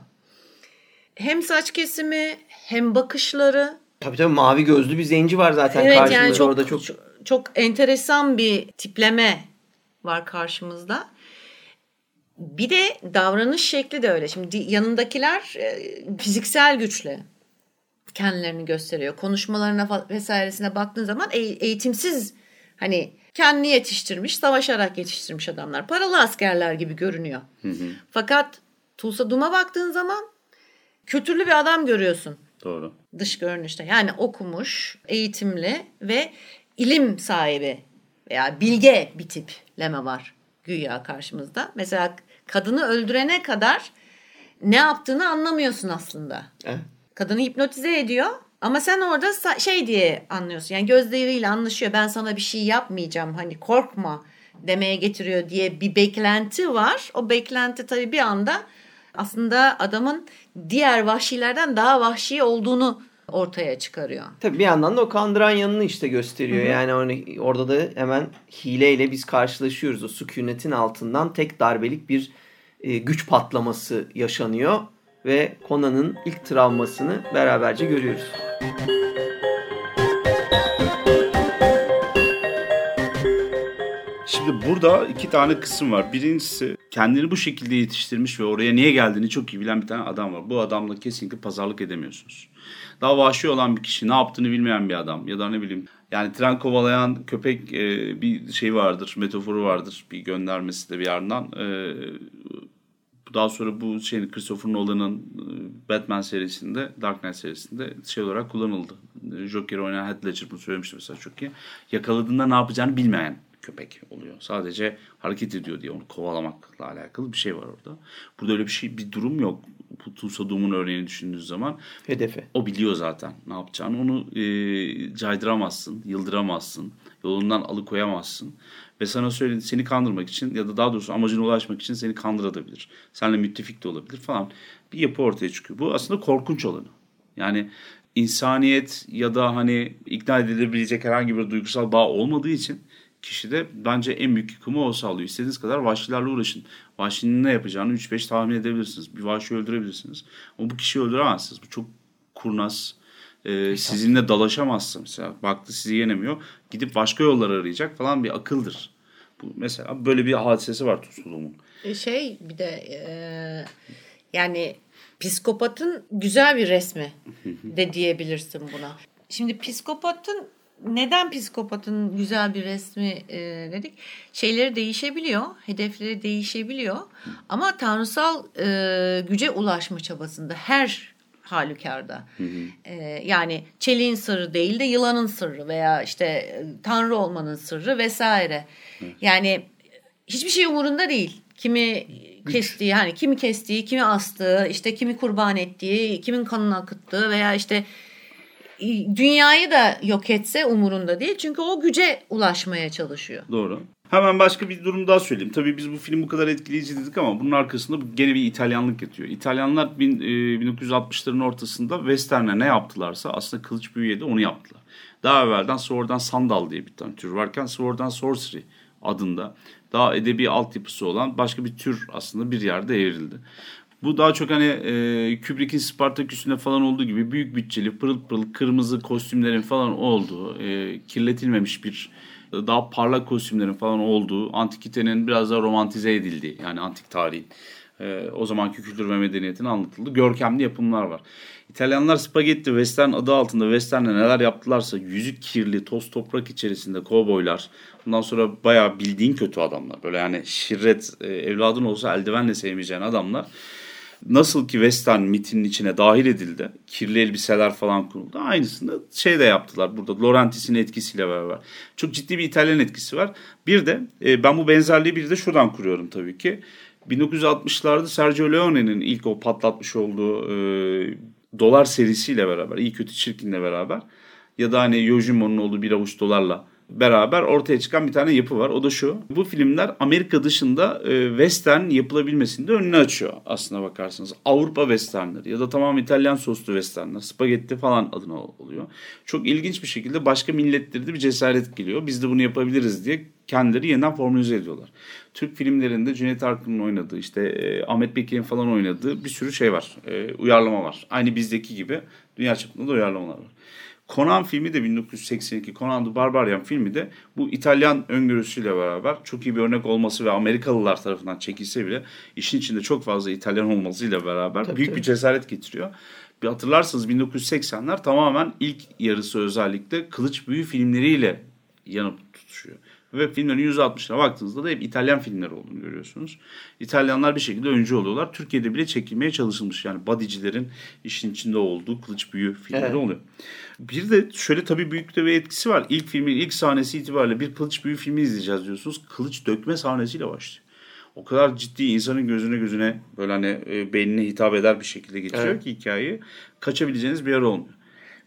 Hem saç kesimi hem bakışları Tabii tabii mavi gözlü bir zenci var zaten Evet karşımızda yani çok, orada çok. Çok enteresan bir tipleme var karşımızda. Bir de davranış şekli de öyle. Şimdi yanındakiler e, fiziksel güçle kendilerini gösteriyor. Konuşmalarına vesairesine baktığın zaman eğitimsiz hani kendini yetiştirmiş, savaşarak yetiştirmiş adamlar. Paralı askerler gibi görünüyor. Fakat Tulsa Doom'a baktığın zaman kültürlü bir adam görüyorsun Doğru. dış görünüşte. Yani okumuş, eğitimli ve ilim sahibi veya bilge bir tipleme var güya karşımızda. Mesela kadını öldürene kadar ne yaptığını anlamıyorsun aslında. Evet. Kadını hipnotize ediyor ama sen orada şey diye anlıyorsun. Yani gözleriyle anlaşıyor. Ben sana bir şey yapmayacağım. Hani korkma demeye getiriyor diye bir beklenti var. O beklenti tabii bir anda aslında adamın diğer vahşilerden daha vahşi olduğunu ortaya çıkarıyor. Tabii bir yandan da o kandıran yanını işte gösteriyor. Yani hani orada da hemen hileyle biz karşılaşıyoruz. O sükunetin altından tek darbelik bir e, güç patlaması yaşanıyor ve Conan'ın ilk travmasını beraberce görüyoruz. Şimdi burada iki tane kısım var. Birincisi kendini bu şekilde yetiştirmiş ve oraya niye geldiğini çok iyi bilen bir tane adam var. Bu adamla kesinlikle pazarlık edemiyorsunuz. Daha vahşi olan bir kişi, ne yaptığını bilmeyen bir adam ya da ne bileyim yani tren kovalayan köpek e, bir şey vardır, metaforu vardır. Bir göndermesi de bir yandan. E, daha sonra bu şeyin Christopher Nolan'ın e, Batman serisinde, Dark Knight serisinde şey olarak kullanıldı. Joker'i oynayan Heath Ledger bunu söylemişti mesela çok iyi. Yakaladığında ne yapacağını bilmeyen köpek oluyor. Sadece hareket ediyor diye onu kovalamakla alakalı bir şey var orada. Burada öyle bir şey, bir durum yok. Bu Tulsa Doom'un örneğini düşündüğünüz zaman Hedefe. o biliyor zaten ne yapacağını. Onu e, caydıramazsın, yıldıramazsın, yolundan alıkoyamazsın. Ve sana söyledi seni kandırmak için ya da daha doğrusu amacına ulaşmak için seni kandırabilir. Seninle müttefik de olabilir falan. Bir yapı ortaya çıkıyor. Bu aslında korkunç olanı. Yani insaniyet ya da hani ikna edilebilecek herhangi bir duygusal bağ olmadığı için kişide bence en büyük yıkımı o sağlıyor. İstediğiniz kadar vahşilerle uğraşın. Vahşinin ne yapacağını 3-5 tahmin edebilirsiniz. Bir vahşi öldürebilirsiniz. Ama bu kişiyi öldüremezsiniz. Bu çok kurnaz. Ee, sizinle dalaşamazsın mesela. Baktı sizi yenemiyor. Gidip başka yollar arayacak falan bir akıldır. Bu mesela böyle bir hadisesi var Tusulu'nun. E, Şey bir de e, yani psikopatın güzel bir resmi de diyebilirsin buna. Şimdi psikopatın neden psikopatın güzel bir resmi e, dedik? Şeyleri değişebiliyor, hedefleri değişebiliyor. Ama tanrısal e, güce ulaşma çabasında her halükarda. E, yani çeliğin sırrı değil de yılanın sırrı veya işte e, tanrı olmanın sırrı vesaire. Yani hiçbir şey umurunda değil. Kimi kestiği, hani kimi kestiği, kimi astığı, işte kimi kurban ettiği, kimin kanını akıttığı veya işte dünyayı da yok etse umurunda değil. Çünkü o güce ulaşmaya çalışıyor. Doğru. Hemen başka bir durum daha söyleyeyim. Tabii biz bu film bu kadar etkileyici dedik ama bunun arkasında gene bir İtalyanlık yatıyor. İtalyanlar bin, e, 1960'ların ortasında Western'e ne yaptılarsa aslında kılıç büyüye de onu yaptılar. Daha evvelden Sword and Sandal diye bir tane tür varken Sword and Sorcery adında daha edebi altyapısı olan başka bir tür aslında bir yerde evrildi. Bu daha çok hani e, Kubrick'in Spartaküs'ünde falan olduğu gibi büyük bütçeli, pırıl pırıl kırmızı kostümlerin falan olduğu, e, kirletilmemiş bir daha parlak kostümlerin falan olduğu, antikitenin biraz daha romantize edildiği yani antik tarihin e, o zamanki kültür ve medeniyetin anlatıldığı görkemli yapımlar var. İtalyanlar spagetti western adı altında western'le neler yaptılarsa yüzük kirli, toz toprak içerisinde kovboylar. Bundan sonra bayağı bildiğin kötü adamlar. Böyle yani şirret e, evladın olsa eldivenle sevmeyeceğin adamlar. Nasıl ki western mitinin içine dahil edildi. Kirli elbiseler falan kuruldu. Aynısını şey de yaptılar burada. Laurentis'in etkisiyle beraber. Çok ciddi bir İtalyan etkisi var. Bir de e, ben bu benzerliği bir de şuradan kuruyorum tabii ki. 1960'larda Sergio Leone'nin ilk o patlatmış olduğu e, dolar serisiyle beraber, iyi kötü çirkinle beraber ya da hani Yojimo'nun olduğu bir avuç dolarla beraber ortaya çıkan bir tane yapı var. O da şu. Bu filmler Amerika dışında e, western yapılabilmesinde önünü açıyor aslına bakarsanız. Avrupa westernleri ya da tamam İtalyan soslu westernler, spagetti falan adına oluyor. Çok ilginç bir şekilde başka milletleri de bir cesaret geliyor. Biz de bunu yapabiliriz diye kendileri yeniden formülize ediyorlar. Türk filmlerinde Cüneyt Arkın'ın oynadığı işte e, Ahmet Bekir'in falan oynadığı bir sürü şey var. E, uyarlama var. Aynı bizdeki gibi dünya çapında da uyarlamalar var. Conan filmi de 1982 Conan the Barbarian filmi de bu İtalyan öngörüsüyle beraber çok iyi bir örnek olması ve Amerikalılar tarafından çekilse bile işin içinde çok fazla İtalyan olmasıyla beraber tabii, büyük tabii. bir cesaret getiriyor. Bir hatırlarsınız 1980'ler tamamen ilk yarısı özellikle kılıç büyü filmleriyle yanıp. Ve filmlerin %60'ına baktığınızda da hep İtalyan filmleri olduğunu görüyorsunuz. İtalyanlar bir şekilde öncü oluyorlar. Türkiye'de bile çekilmeye çalışılmış. Yani bodycilerin işin içinde olduğu kılıç büyü filmleri evet. oluyor. Bir de şöyle tabii büyük de bir etkisi var. İlk filmin ilk sahnesi itibariyle bir kılıç büyü filmi izleyeceğiz diyorsunuz. Kılıç dökme sahnesiyle başlıyor. O kadar ciddi insanın gözüne gözüne böyle hani e, beynine hitap eder bir şekilde geçiyor evet. ki hikayeyi kaçabileceğiniz bir yer olmuyor.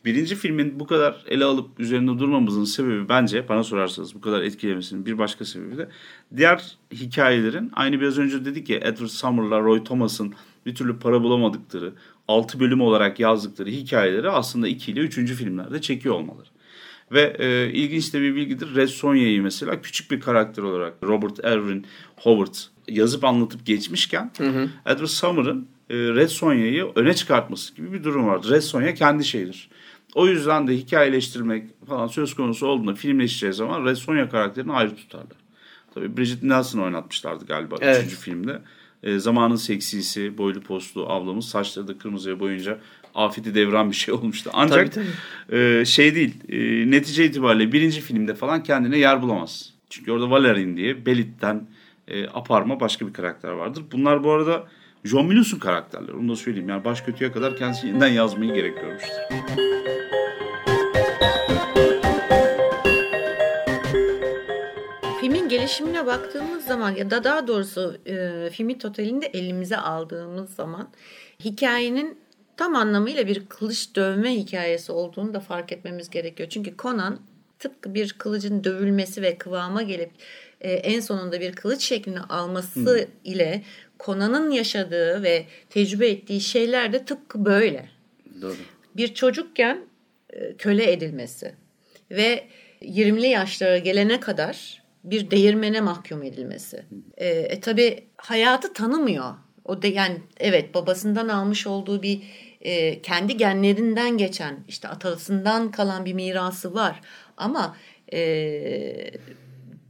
Birinci filmin bu kadar ele alıp üzerinde durmamızın sebebi bence bana sorarsanız bu kadar etkilemesinin bir başka sebebi de diğer hikayelerin aynı biraz önce dedik ya Edward Summer'la Roy Thomas'ın bir türlü para bulamadıkları 6 bölüm olarak yazdıkları hikayeleri aslında 2 ile 3. filmlerde çekiyor olmaları. Ve e, ilginç de bir bilgidir. Red Sonya'yı mesela küçük bir karakter olarak Robert Erwin Howard yazıp anlatıp geçmişken hı hı. Edward Summer'ın e, Red Sonya'yı öne çıkartması gibi bir durum vardı. Red Sonya kendi şeyidir. O yüzden de hikayeleştirmek falan söz konusu olduğunda filmleşeceği zaman Red Sonja karakterini ayrı tutarlar. Tabii Bridget Nelson oynatmışlardı galiba evet. üçüncü filmde. E, zamanın seksisi, boylu postlu ablamız saçları da kırmızıya boyunca afeti devran bir şey (laughs) olmuştu. Ancak tabii, tabii. E, şey değil, e, netice itibariyle birinci filmde falan kendine yer bulamaz. Çünkü orada Valerian diye Belit'ten e, aparma başka bir karakter vardır. Bunlar bu arada John Milius'un karakterleri. Onu da söyleyeyim. Yani baş kötüye kadar kendisi yeniden yazmayı gerek görmüştür. Gelişimine baktığımız zaman ya da daha doğrusu e, filmin totalinde elimize aldığımız zaman hikayenin tam anlamıyla bir kılıç dövme hikayesi olduğunu da fark etmemiz gerekiyor. Çünkü Conan tıpkı bir kılıcın dövülmesi ve kıvama gelip e, en sonunda bir kılıç şeklini alması hmm. ile Conan'ın yaşadığı ve tecrübe ettiği şeyler de tıpkı böyle. Doğru. Bir çocukken e, köle edilmesi ve 20'li yaşlara gelene kadar bir değirmene mahkum edilmesi. E, e tabi hayatı tanımıyor. O de yani evet babasından almış olduğu bir e, kendi genlerinden geçen işte atasından kalan bir mirası var. Ama e,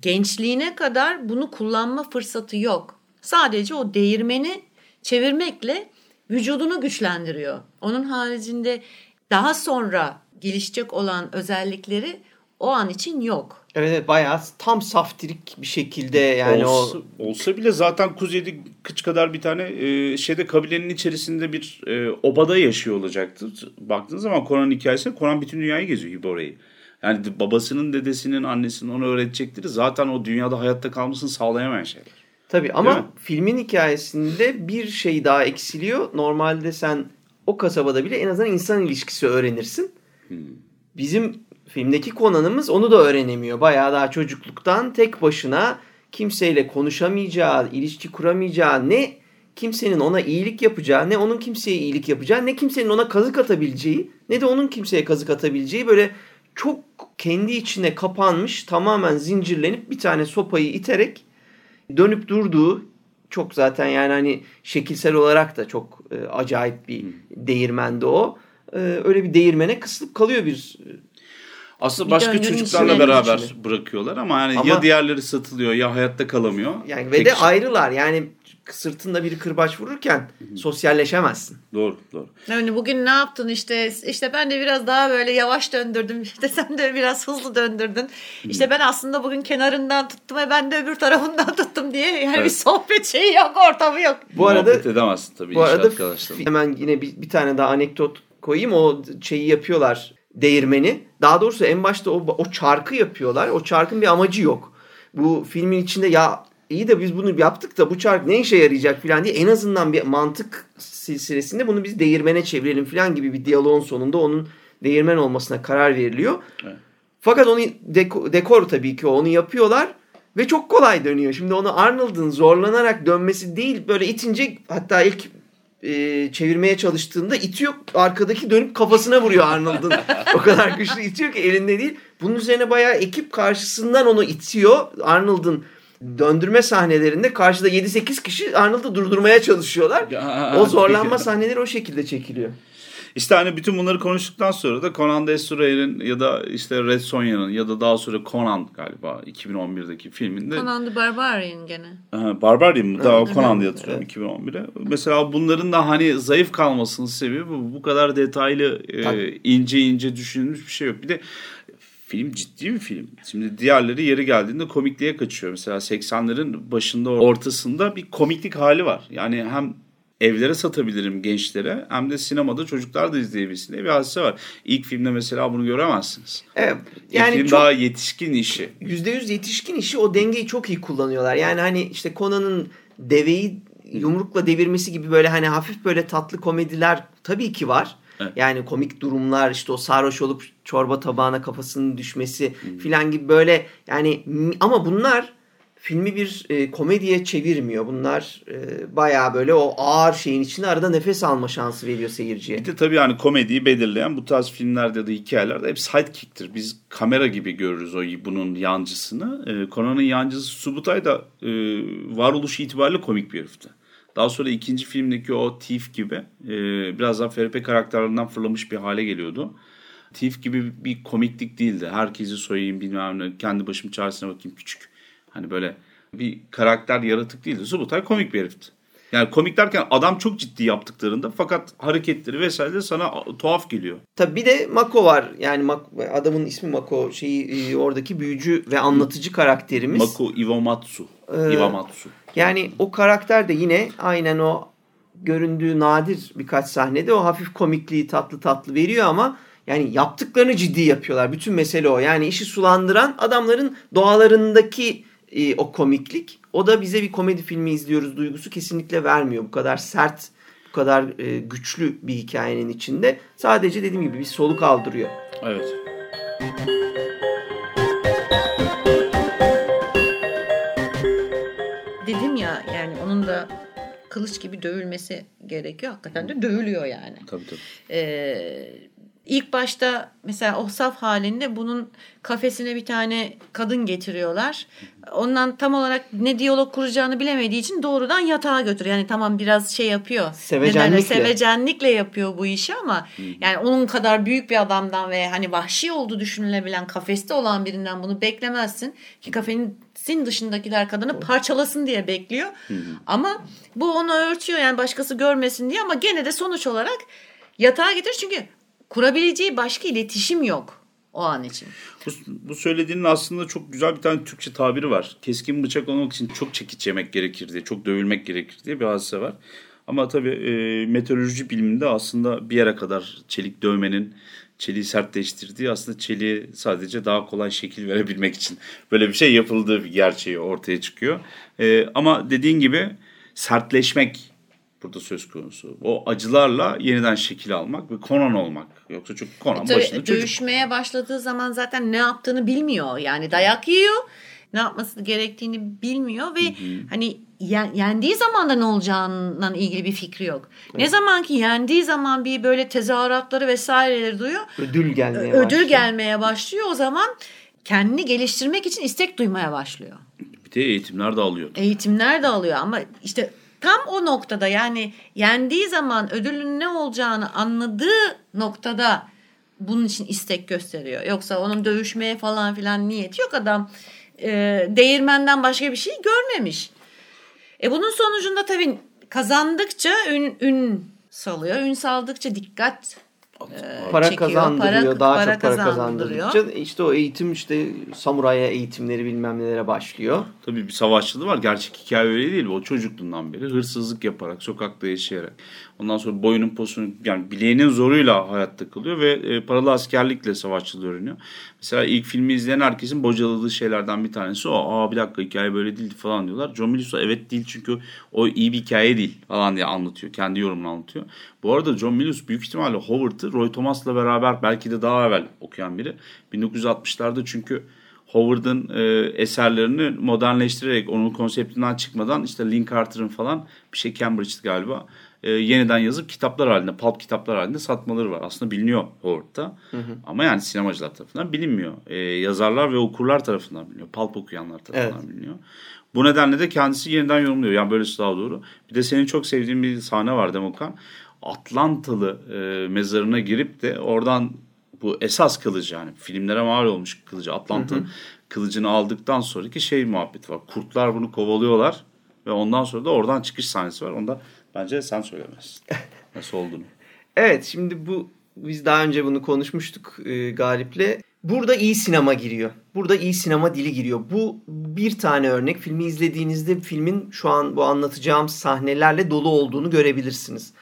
gençliğine kadar bunu kullanma fırsatı yok. Sadece o değirmeni çevirmekle vücudunu güçlendiriyor. Onun haricinde daha sonra gelişecek olan özellikleri o an için yok. Evet, evet bayağı tam saftirik bir şekilde yani olsa, o olsa bile zaten kuzeyde kıç kadar bir tane e, şeyde kabilenin içerisinde bir e, obada yaşıyor olacaktı. Baktığınız zaman Koran hikayesinde Koran bütün dünyayı geziyor gibi orayı. Yani babasının, dedesinin, annesinin onu öğretecekleri zaten o dünyada hayatta kalmasını sağlayamayan şeyler. Tabii ama filmin hikayesinde bir şey daha eksiliyor. Normalde sen o kasabada bile en azından insan ilişkisi öğrenirsin. Hmm. Bizim filmdeki konanımız onu da öğrenemiyor. Bayağı daha çocukluktan tek başına kimseyle konuşamayacağı, ilişki kuramayacağı, ne kimsenin ona iyilik yapacağı, ne onun kimseye iyilik yapacağı, ne kimsenin ona kazık atabileceği, ne de onun kimseye kazık atabileceği böyle çok kendi içine kapanmış, tamamen zincirlenip bir tane sopayı iterek dönüp durduğu çok zaten yani hani şekilsel olarak da çok e, acayip bir değirmendi o. E, öyle bir değirmene kısılıp kalıyor bir aslında bir başka çocuklarla beraber içine. bırakıyorlar ama yani ama, ya diğerleri satılıyor ya hayatta kalamıyor. Yani ve de ayrılar. Yani sırtında bir kırbaç vururken Hı-hı. sosyalleşemezsin. Doğru, doğru. Yani bugün ne yaptın işte işte ben de biraz daha böyle yavaş döndürdüm. (laughs) İşte sen de biraz hızlı döndürdün. Hı-hı. İşte ben aslında bugün kenarından tuttum ve ben de öbür tarafından (laughs) tuttum diye yani evet. bir sohbet şeyi yok, ortamı yok. Bu arada edemezsin tabii bu arada hemen yine bir, bir tane daha anekdot koyayım. O şeyi yapıyorlar değirmeni. Daha doğrusu en başta o, o çarkı yapıyorlar. O çarkın bir amacı yok. Bu filmin içinde ya iyi de biz bunu yaptık da bu çark ne işe yarayacak falan diye en azından bir mantık silsilesinde bunu biz değirmene çevirelim falan gibi bir diyaloğun sonunda onun değirmen olmasına karar veriliyor. Evet. Fakat onu deko, dekor tabii ki onu yapıyorlar ve çok kolay dönüyor. Şimdi onu Arnold'un zorlanarak dönmesi değil böyle itince hatta ilk e, çevirmeye çalıştığında itiyor arkadaki dönüp kafasına vuruyor Arnold'un. o kadar güçlü itiyor ki elinde değil. Bunun üzerine bayağı ekip karşısından onu itiyor. Arnold'un döndürme sahnelerinde karşıda 7-8 kişi Arnold'u durdurmaya çalışıyorlar. o zorlanma sahneleri o şekilde çekiliyor. İşte hani bütün bunları konuştuktan sonra da Conan Doyle'in ya da işte Red Sonja'nın ya da daha sonra Conan galiba 2011'deki filminde. Conan the Barbarian gene. Aha, Barbarian mı? Daha evet, Conan diye hatırlıyorum evet. 2011'e. Mesela bunların da hani zayıf kalmasının sebebi bu. Bu kadar detaylı e, ince ince düşünülmüş bir şey yok. Bir de film ciddi bir film. Şimdi diğerleri yeri geldiğinde komikliğe kaçıyor. Mesela 80'lerin başında ortasında bir komiklik hali var. Yani hem evlere satabilirim gençlere hem de sinemada çocuklar da izleyebilsin diye bir hadise var. İlk filmde mesela bunu göremezsiniz. Evet. Yani İlk film daha yetişkin işi. %100 yetişkin işi o dengeyi çok iyi kullanıyorlar. Yani hani işte Conan'ın deveyi yumrukla devirmesi gibi böyle hani hafif böyle tatlı komediler tabii ki var. Evet. Yani komik durumlar işte o sarhoş olup çorba tabağına kafasının düşmesi hmm. filan gibi böyle yani ama bunlar filmi bir e, komediye çevirmiyor. Bunlar e, bayağı böyle o ağır şeyin içinde arada nefes alma şansı veriyor seyirciye. Bir de tabii yani komediyi belirleyen bu tarz filmlerde ya da hikayelerde hep sidekick'tir. Biz kamera gibi görürüz o bunun yancısını. E, Conan'ın yancısı Subutay da e, varoluş itibariyle komik bir herifti. Daha sonra ikinci filmdeki o Thief gibi e, biraz daha FRP karakterlerinden fırlamış bir hale geliyordu. Thief gibi bir komiklik değildi. Herkesi soyayım bilmem ne kendi başım çaresine bakayım küçük Hani böyle bir karakter yaratık değildi. Subutay komik bir herifti. Yani komik derken adam çok ciddi yaptıklarında fakat hareketleri vesaire sana tuhaf geliyor. Tabii bir de Mako var. Yani adamın ismi Mako. Şeyi e, oradaki büyücü ve anlatıcı karakterimiz. Mako Iwamatsu. Ee, Iwamatsu. Yani o karakter de yine aynen o göründüğü nadir birkaç sahnede o hafif komikliği tatlı tatlı veriyor ama yani yaptıklarını ciddi yapıyorlar. Bütün mesele o. Yani işi sulandıran adamların doğalarındaki e, o komiklik o da bize bir komedi filmi izliyoruz duygusu kesinlikle vermiyor. Bu kadar sert, bu kadar e, güçlü bir hikayenin içinde sadece dediğim gibi bir soluk aldırıyor. Evet. Dedim ya yani onun da kılıç gibi dövülmesi gerekiyor. Hakikaten de dövülüyor yani. Tabii tabii. Ee, İlk başta mesela o saf halinde bunun kafesine bir tane kadın getiriyorlar. Ondan tam olarak ne diyalog kuracağını bilemediği için doğrudan yatağa götürüyor. Yani tamam biraz şey yapıyor. Sevecenlikle. Sevecenlikle yapıyor bu işi ama yani onun kadar büyük bir adamdan ve hani vahşi olduğu düşünülebilen kafeste olan birinden bunu beklemezsin. Ki kafenin sin dışındakiler kadını parçalasın diye bekliyor. Ama bu onu örtüyor yani başkası görmesin diye ama gene de sonuç olarak yatağa getiriyor. Çünkü kurabileceği başka iletişim yok o an için. Bu, bu söylediğinin aslında çok güzel bir tane Türkçe tabiri var. Keskin bıçak olmak için çok çekiç yemek gerekir diye, çok dövülmek gerekir diye bir hadise var. Ama tabii e, meteoroloji biliminde aslında bir yere kadar çelik dövmenin çeliği sertleştirdiği aslında çeliğe sadece daha kolay şekil verebilmek için böyle bir şey yapıldığı bir gerçeği ortaya çıkıyor. E, ama dediğin gibi sertleşmek burada söz konusu. O acılarla yeniden şekil almak ve Conan olmak. Yoksa çünkü Conan e, başında çocuk. Dövüşmeye başladığı zaman zaten ne yaptığını bilmiyor. Yani dayak yiyor. Ne yapması gerektiğini bilmiyor ve Hı-hı. hani yendiği zaman da ne olacağından ilgili bir fikri yok. Evet. Ne zaman ki yendiği zaman bir böyle tezahüratları vesaireleri duyuyor. Ödül gelmeye ödül başlıyor. gelmeye başlıyor. O zaman kendini geliştirmek için istek duymaya başlıyor. Bir de eğitimler de alıyor. Eğitimler de alıyor ama işte tam o noktada yani yendiği zaman ödülün ne olacağını anladığı noktada bunun için istek gösteriyor. Yoksa onun dövüşmeye falan filan niyeti yok adam e, değirmenden başka bir şey görmemiş. E bunun sonucunda tabii kazandıkça ün, ün salıyor. Ün saldıkça dikkat para çekiyor. kazandırıyor. Para, daha para çok para kazandırdıkça işte o eğitim işte samuraya eğitimleri bilmem nelere başlıyor. Tabii bir savaşçılığı var. Gerçek hikaye öyle değil. O çocukluğundan beri hırsızlık yaparak, sokakta yaşayarak. Ondan sonra boyunun posunu yani bileğinin zoruyla hayatta kalıyor ve e, paralı askerlikle savaşçılığı öğreniyor. Mesela ilk filmi izleyen herkesin bocaladığı şeylerden bir tanesi o. Aa bir dakika hikaye böyle değildi falan diyorlar. John Milius evet değil çünkü o iyi bir hikaye değil falan diye anlatıyor. Kendi yorumunu anlatıyor. Bu arada John Milius büyük ihtimalle Howard'ı. Roy Thomas'la beraber belki de daha evvel okuyan biri. 1960'larda çünkü Howard'ın e, eserlerini modernleştirerek onun konseptinden çıkmadan işte Link Carter'ın falan bir şey Cambridge'di galiba e, yeniden yazıp kitaplar halinde, pulp kitaplar halinde satmaları var. Aslında biliniyor Howard'da. Hı hı. Ama yani sinemacılar tarafından bilinmiyor. E, yazarlar ve okurlar tarafından biliniyor. Pulp okuyanlar tarafından evet. biliniyor. Bu nedenle de kendisi yeniden yorumluyor. Yani böylesi daha doğru. Bir de senin çok sevdiğin bir sahne var Demokan. Atlantalı e, mezarına girip de oradan bu esas kılıcı yani filmlere mal olmuş kılıcı Atlanta hı hı. kılıcını aldıktan sonraki şey muhabbeti var. Kurtlar bunu kovalıyorlar ve ondan sonra da oradan çıkış sahnesi var. Onda bence sen söylemezsin. (laughs) Nasıl olduğunu. evet şimdi bu biz daha önce bunu konuşmuştuk e, Galip'le. Burada iyi sinema giriyor. Burada iyi sinema dili giriyor. Bu bir tane örnek. Filmi izlediğinizde filmin şu an bu anlatacağım sahnelerle dolu olduğunu görebilirsiniz.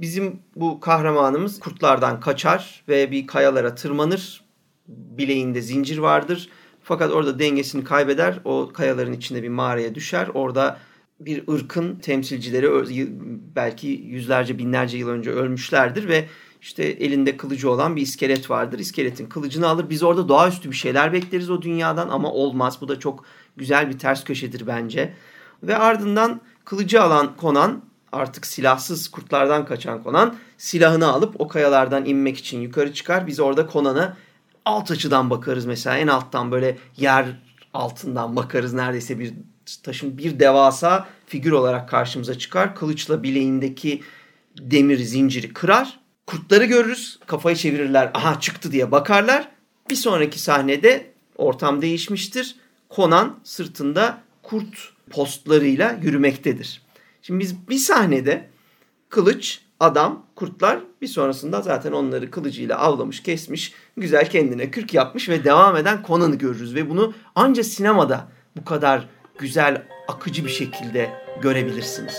Bizim bu kahramanımız kurtlardan kaçar ve bir kayalara tırmanır. Bileğinde zincir vardır. Fakat orada dengesini kaybeder. O kayaların içinde bir mağaraya düşer. Orada bir ırkın temsilcileri belki yüzlerce binlerce yıl önce ölmüşlerdir ve işte elinde kılıcı olan bir iskelet vardır. İskeletin kılıcını alır. Biz orada doğaüstü bir şeyler bekleriz o dünyadan ama olmaz. Bu da çok güzel bir ters köşedir bence. Ve ardından kılıcı alan Conan artık silahsız kurtlardan kaçan Conan silahını alıp o kayalardan inmek için yukarı çıkar. Biz orada Conan'a alt açıdan bakarız mesela en alttan böyle yer altından bakarız neredeyse bir taşın bir devasa figür olarak karşımıza çıkar. Kılıçla bileğindeki demir zinciri kırar. Kurtları görürüz. Kafayı çevirirler. Aha çıktı diye bakarlar. Bir sonraki sahnede ortam değişmiştir. Conan sırtında kurt postlarıyla yürümektedir. Şimdi biz bir sahnede kılıç, adam, kurtlar bir sonrasında zaten onları kılıcıyla avlamış, kesmiş, güzel kendine kürk yapmış ve devam eden Conan'ı görürüz. Ve bunu ancak sinemada bu kadar güzel, akıcı bir şekilde görebilirsiniz.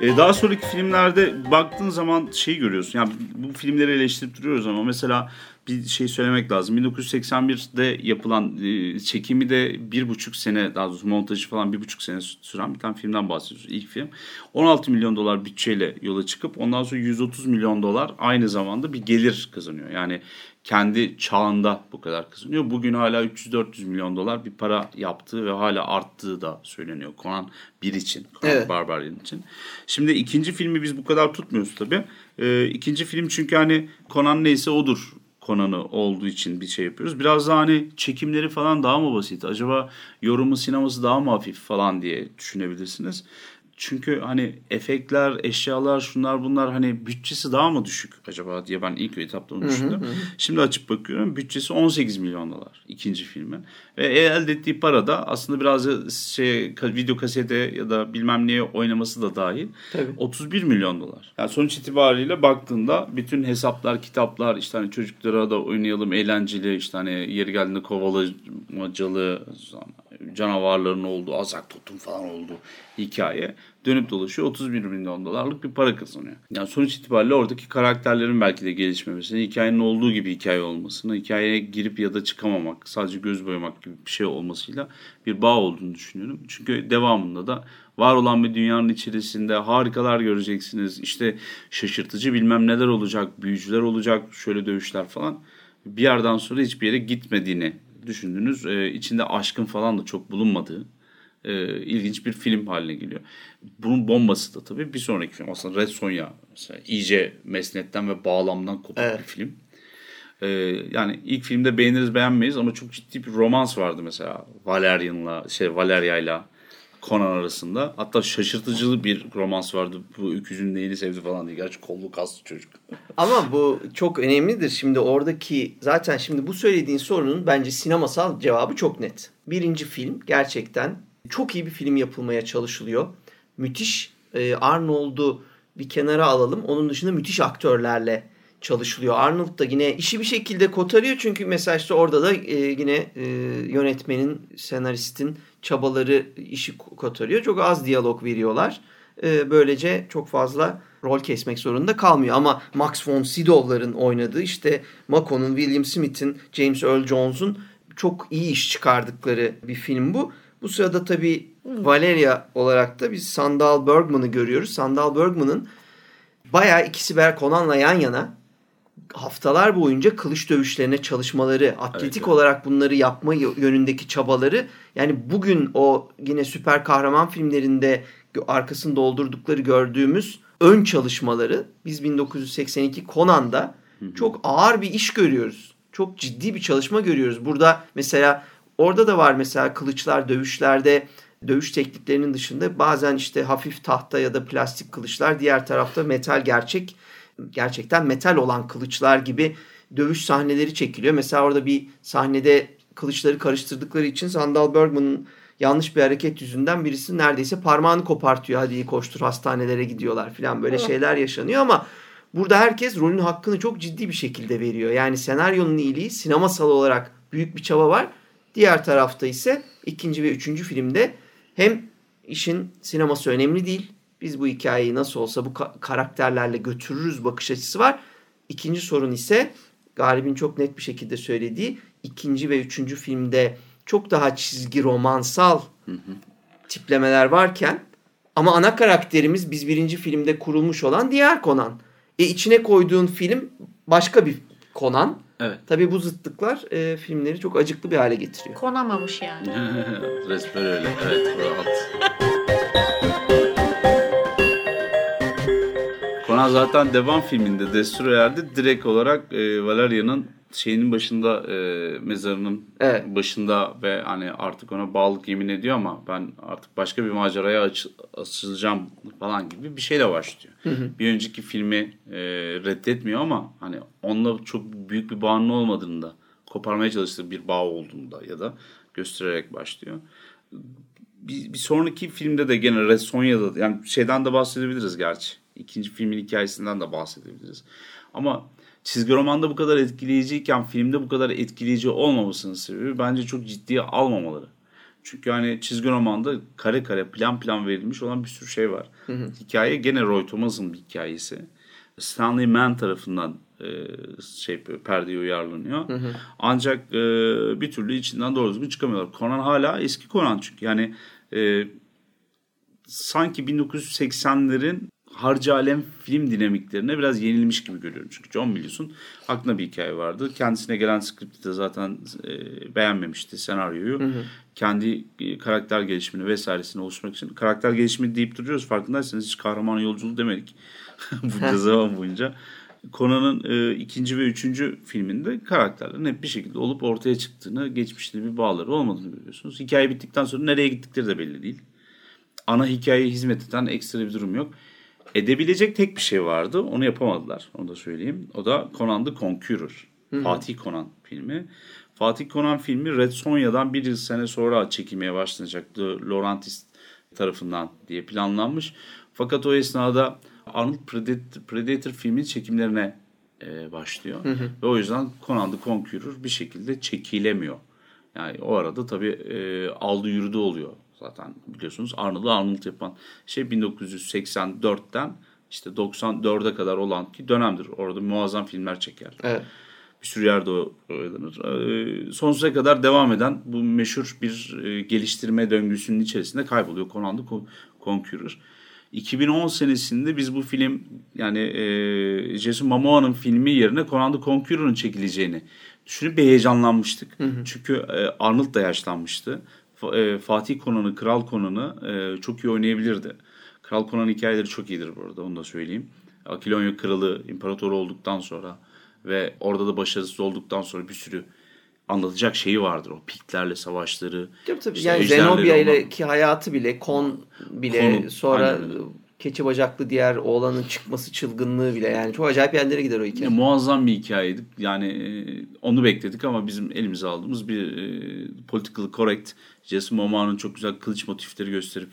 Ee, daha sonraki filmlerde baktığın zaman şeyi görüyorsun. Yani bu filmleri eleştirip duruyoruz ama mesela bir şey söylemek lazım. 1981'de yapılan e, çekimi de bir buçuk sene daha doğrusu montajı falan bir buçuk sene süren bir tane filmden bahsediyoruz. İlk film. 16 milyon dolar bütçeyle yola çıkıp ondan sonra 130 milyon dolar aynı zamanda bir gelir kazanıyor. Yani kendi çağında bu kadar kazanıyor. Bugün hala 300-400 milyon dolar bir para yaptığı ve hala arttığı da söyleniyor. Conan 1 için, Conan evet. Barbarian için. Şimdi ikinci filmi biz bu kadar tutmuyoruz tabii. Ee, ikinci film çünkü hani Conan neyse odur Conan'ı olduğu için bir şey yapıyoruz. Biraz daha hani çekimleri falan daha mı basit? Acaba yorumu sineması daha mı hafif falan diye düşünebilirsiniz. Çünkü hani efektler, eşyalar, şunlar bunlar hani bütçesi daha mı düşük acaba diye ben ilk etapta onu düşündüm. Hı hı. Şimdi açıp bakıyorum bütçesi 18 milyon dolar ikinci filmin. Ve elde ettiği para da aslında biraz şey video kasete ya da bilmem neye oynaması da dahil. Tabii. 31 milyon dolar. Yani sonuç itibariyle baktığında bütün hesaplar, kitaplar işte hani çocuklara da oynayalım eğlenceli işte hani yeri geldiğinde kovalamacalı canavarların olduğu, azak totum falan olduğu hikaye dönüp dolaşıyor 31 milyon dolarlık bir para kazanıyor. Yani sonuç itibariyle oradaki karakterlerin belki de gelişmemesini, hikayenin olduğu gibi hikaye olmasını, hikayeye girip ya da çıkamamak, sadece göz boyamak gibi bir şey olmasıyla bir bağ olduğunu düşünüyorum. Çünkü devamında da var olan bir dünyanın içerisinde harikalar göreceksiniz. İşte şaşırtıcı bilmem neler olacak, büyücüler olacak, şöyle dövüşler falan. Bir yerden sonra hiçbir yere gitmediğini düşündüğünüz, e, içinde aşkın falan da çok bulunmadığı e, ilginç bir film haline geliyor. Bunun bombası da tabii bir sonraki film. Aslında Red Sonja mesela iyice mesnetten ve bağlamdan kopuk evet. bir film. E, yani ilk filmde beğeniriz beğenmeyiz ama çok ciddi bir romans vardı mesela Valerian'la şey Valeria'yla Conan arasında. Hatta şaşırtıcı bir romans vardı. Bu öküzün neyini sevdi falan diye. Gerçi kollu kaslı çocuk. Ama bu çok önemlidir. Şimdi oradaki zaten şimdi bu söylediğin sorunun bence sinemasal cevabı çok net. Birinci film gerçekten çok iyi bir film yapılmaya çalışılıyor. Müthiş e, Arnold'u bir kenara alalım. Onun dışında müthiş aktörlerle çalışılıyor. Arnold da yine işi bir şekilde kotarıyor çünkü mesela işte orada da e, yine e, yönetmenin, senaristin çabaları işi kotarıyor. Çok az diyalog veriyorlar. E, böylece çok fazla rol kesmek zorunda kalmıyor. Ama Max von Sydow'ların oynadığı işte Mako'nun, William Smith'in, James Earl Jones'un çok iyi iş çıkardıkları bir film bu. Bu sırada tabii Valeria olarak da biz Sandal Bergman'ı görüyoruz. Sandal Bergman'ın bayağı ikisi ber Conan'la yan yana haftalar boyunca kılıç dövüşlerine çalışmaları, atletik evet. olarak bunları yapma yönündeki çabaları yani bugün o yine süper kahraman filmlerinde arkasını doldurdukları gördüğümüz ön çalışmaları biz 1982 Conan'da çok ağır bir iş görüyoruz. Çok ciddi bir çalışma görüyoruz. Burada mesela orada da var mesela kılıçlar dövüşlerde dövüş tekniklerinin dışında bazen işte hafif tahta ya da plastik kılıçlar diğer tarafta metal gerçek gerçekten metal olan kılıçlar gibi dövüş sahneleri çekiliyor. Mesela orada bir sahnede kılıçları karıştırdıkları için Sandal Bergman'ın yanlış bir hareket yüzünden birisi neredeyse parmağını kopartıyor. Hadi koştur hastanelere gidiyorlar falan böyle şeyler yaşanıyor ama burada herkes rolün hakkını çok ciddi bir şekilde veriyor. Yani senaryonun iyiliği sinemasal olarak büyük bir çaba var. Diğer tarafta ise ikinci ve üçüncü filmde hem işin sineması önemli değil. Biz bu hikayeyi nasıl olsa bu karakterlerle götürürüz bakış açısı var. İkinci sorun ise Galip'in çok net bir şekilde söylediği ikinci ve üçüncü filmde çok daha çizgi romansal hı hı. tiplemeler varken ama ana karakterimiz biz birinci filmde kurulmuş olan diğer Conan. E içine koyduğun film başka bir Conan. Evet. Tabii bu zıtlıklar e, filmleri çok acıklı bir hale getiriyor. Konamamış yani. (laughs) Resmen öyle. Evet. Conan zaten devam filminde Destroyer'de direkt olarak e, Valeria'nın şeyinin başında e, mezarının evet. başında ve hani artık ona bağlılık yemin ediyor ama ben artık başka bir maceraya aç, açılacağım falan gibi bir şeyle başlıyor. Hı hı. Bir önceki filmi e, reddetmiyor ama hani onunla çok büyük bir bağının olmadığını da koparmaya çalıştığı bir bağ olduğunda ya da göstererek başlıyor. Bir, bir sonraki filmde de gene Red Sonya'da yani şeyden de bahsedebiliriz gerçi. İkinci filmin hikayesinden de bahsedebiliriz. Ama çizgi romanda bu kadar etkileyiciyken filmde bu kadar etkileyici olmamasının sebebi bence çok ciddiye almamaları. Çünkü hani çizgi romanda kare kare plan plan verilmiş olan bir sürü şey var. Hı hı. Hikaye gene Roy Thomas'ın bir hikayesi. Stanley Mann tarafından e, şey perdeye uyarlanıyor. Hı hı. Ancak e, bir türlü içinden doğru düzgün çıkamıyorlar. Conan hala eski Conan çünkü. Yani e, sanki 1980'lerin harcı alem film dinamiklerine biraz yenilmiş gibi görüyorum. Çünkü John Milius'un aklına bir hikaye vardı. Kendisine gelen skripti de zaten e, beğenmemişti senaryoyu. Hı hı. Kendi e, karakter gelişimini vesairesini oluşturmak için. Karakter gelişimi deyip duruyoruz. Farkındaysanız hiç kahraman yolculuğu demedik. (laughs) Bu (laughs) zaman boyunca. Conan'ın e, ikinci ve üçüncü filminde karakterlerin hep bir şekilde olup ortaya çıktığını, geçmişte bir bağları olmadığını görüyorsunuz. Hikaye bittikten sonra nereye gittikleri de belli değil. Ana hikayeye hizmet eden ekstra bir durum yok edebilecek tek bir şey vardı. Onu yapamadılar. Onu da söyleyeyim. O da Conan the Conqueror. Hı-hı. Fatih Conan filmi. Fatih Conan filmi Red Sonya'dan bir yıl sene sonra çekilmeye başlanacaktı. Laurentis tarafından diye planlanmış. Fakat o esnada Arnold Predator, Predator filmin çekimlerine e, başlıyor. Hı hı. Ve o yüzden Conan the Conqueror bir şekilde çekilemiyor. Yani o arada tabii e, aldı yürüdü oluyor zaten biliyorsunuz Arnold'u Arnold yapan şey 1984'ten işte 94'e kadar olan ki dönemdir. Orada muazzam filmler çeker. Evet. Bir sürü yerde oynanır. Ee, sonsuza kadar devam eden bu meşhur bir e, geliştirme döngüsünün içerisinde kayboluyor Conan the Conqueror. 2010 senesinde biz bu film yani e, Jason Momoa'nın filmi yerine Conan the Conqueror'ın çekileceğini düşünüp bir heyecanlanmıştık. Hı hı. Çünkü e, Arnold da yaşlanmıştı. E, Fatih Conan'ı, Kral Conan'ı e, çok iyi oynayabilirdi. Kral Conan hikayeleri çok iyidir bu arada onu da söyleyeyim. Akilonya kralı, imparator olduktan sonra ve orada da başarısız olduktan sonra bir sürü anlatacak şeyi vardır. O Piktlerle savaşları. Tabii tabii. işte yani Zenobia ile ki hayatı bile, Kon bile Kon'un, sonra. Keçi bacaklı diğer oğlanın çıkması çılgınlığı bile yani çok acayip yerlere gider o hikaye. Ya, muazzam bir hikayeydi. Yani e, onu bekledik ama bizim elimize aldığımız bir e, political correct Jason Momoa'nın çok güzel kılıç motifleri gösterip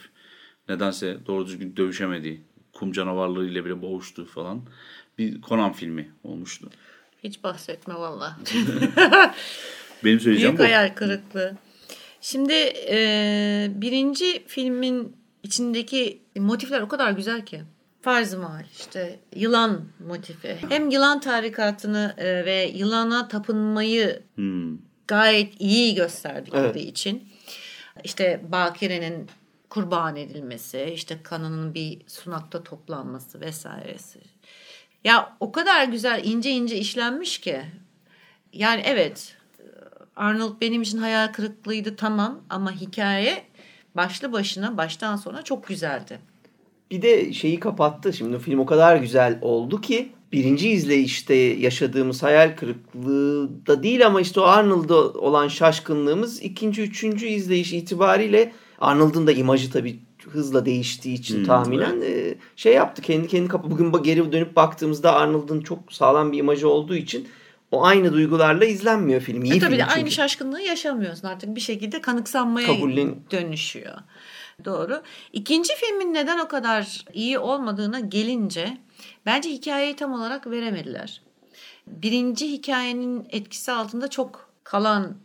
nedense doğru düzgün dövüşemediği, kum canavarlarıyla bile boğuştuğu falan bir Conan filmi olmuştu. Hiç bahsetme valla. (laughs) Benim söyleyeceğim Büyük bu. hayal kırıklığı. Şimdi e, birinci filmin içindeki motifler o kadar güzel ki. Farz-ı mahal işte yılan motifi. Hem yılan tarikatını e, ve yılana tapınmayı Hmm. gayet iyi gösterdikleri Evet. için. işte Bakire'nin kurban edilmesi, işte kanının bir sunakta toplanması vesairesi. Ya o kadar güzel ince ince işlenmiş ki. Yani evet Arnold benim için hayal kırıklığıydı tamam ama hikaye başlı başına baştan sona çok güzeldi. Bir de şeyi kapattı. Şimdi film o kadar güzel oldu ki birinci izleyişte yaşadığımız hayal kırıklığı da değil ama işte o Arnold'da olan şaşkınlığımız ikinci, üçüncü izleyiş itibariyle Arnold'un da imajı tabii hızla değiştiği için Hmm, tahminen e, şey yaptı. Kendi kendi kapı. Bugün geri dönüp baktığımızda Arnold'un çok sağlam bir imajı olduğu için o aynı duygularla izlenmiyor film. İyi E tabii film de çünkü. aynı şaşkınlığı yaşamıyorsun artık bir şekilde kanıksanmaya Kabullen- dönüşüyor. Doğru. İkinci filmin neden o kadar iyi olmadığına gelince bence hikayeyi tam olarak veremediler. Birinci hikayenin etkisi altında çok kalan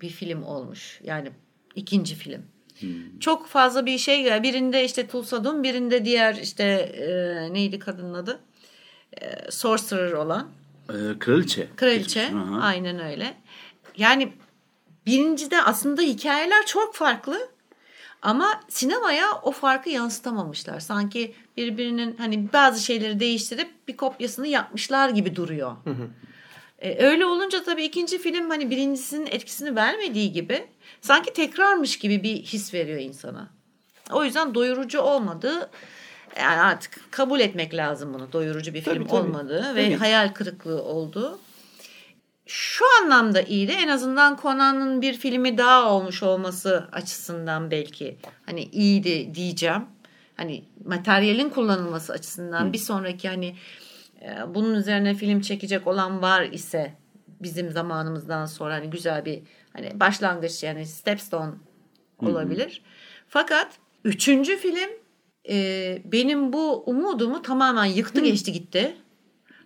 bir film olmuş. Yani ikinci film. Çok fazla bir şey birinde işte Tulsa Doom birinde diğer işte e, neydi kadının adı? E, Sorcerer olan. Ee, kraliçe. Kraliçe. Hı hı. Aynen öyle. Yani birincide aslında hikayeler çok farklı ama sinemaya o farkı yansıtamamışlar. Sanki birbirinin hani bazı şeyleri değiştirip bir kopyasını yapmışlar gibi duruyor. E, öyle olunca tabii ikinci film hani birincisinin etkisini vermediği gibi sanki tekrarmış gibi bir his veriyor insana. O yüzden doyurucu olmadığı yani artık kabul etmek lazım bunu. Doyurucu bir film Tabii, tabii. olmadığı ve Tabii. hayal kırıklığı olduğu. Şu anlamda iyiydi. En azından Conan'ın bir filmi daha olmuş olması açısından belki hani iyiydi diyeceğim. Hani materyalin kullanılması açısından bir sonraki hani e, bunun üzerine film çekecek olan var ise bizim zamanımızdan sonra hani güzel bir hani başlangıç yani stepstone olabilir. Fakat üçüncü film e, benim bu umudumu tamamen yıktı geçti gitti.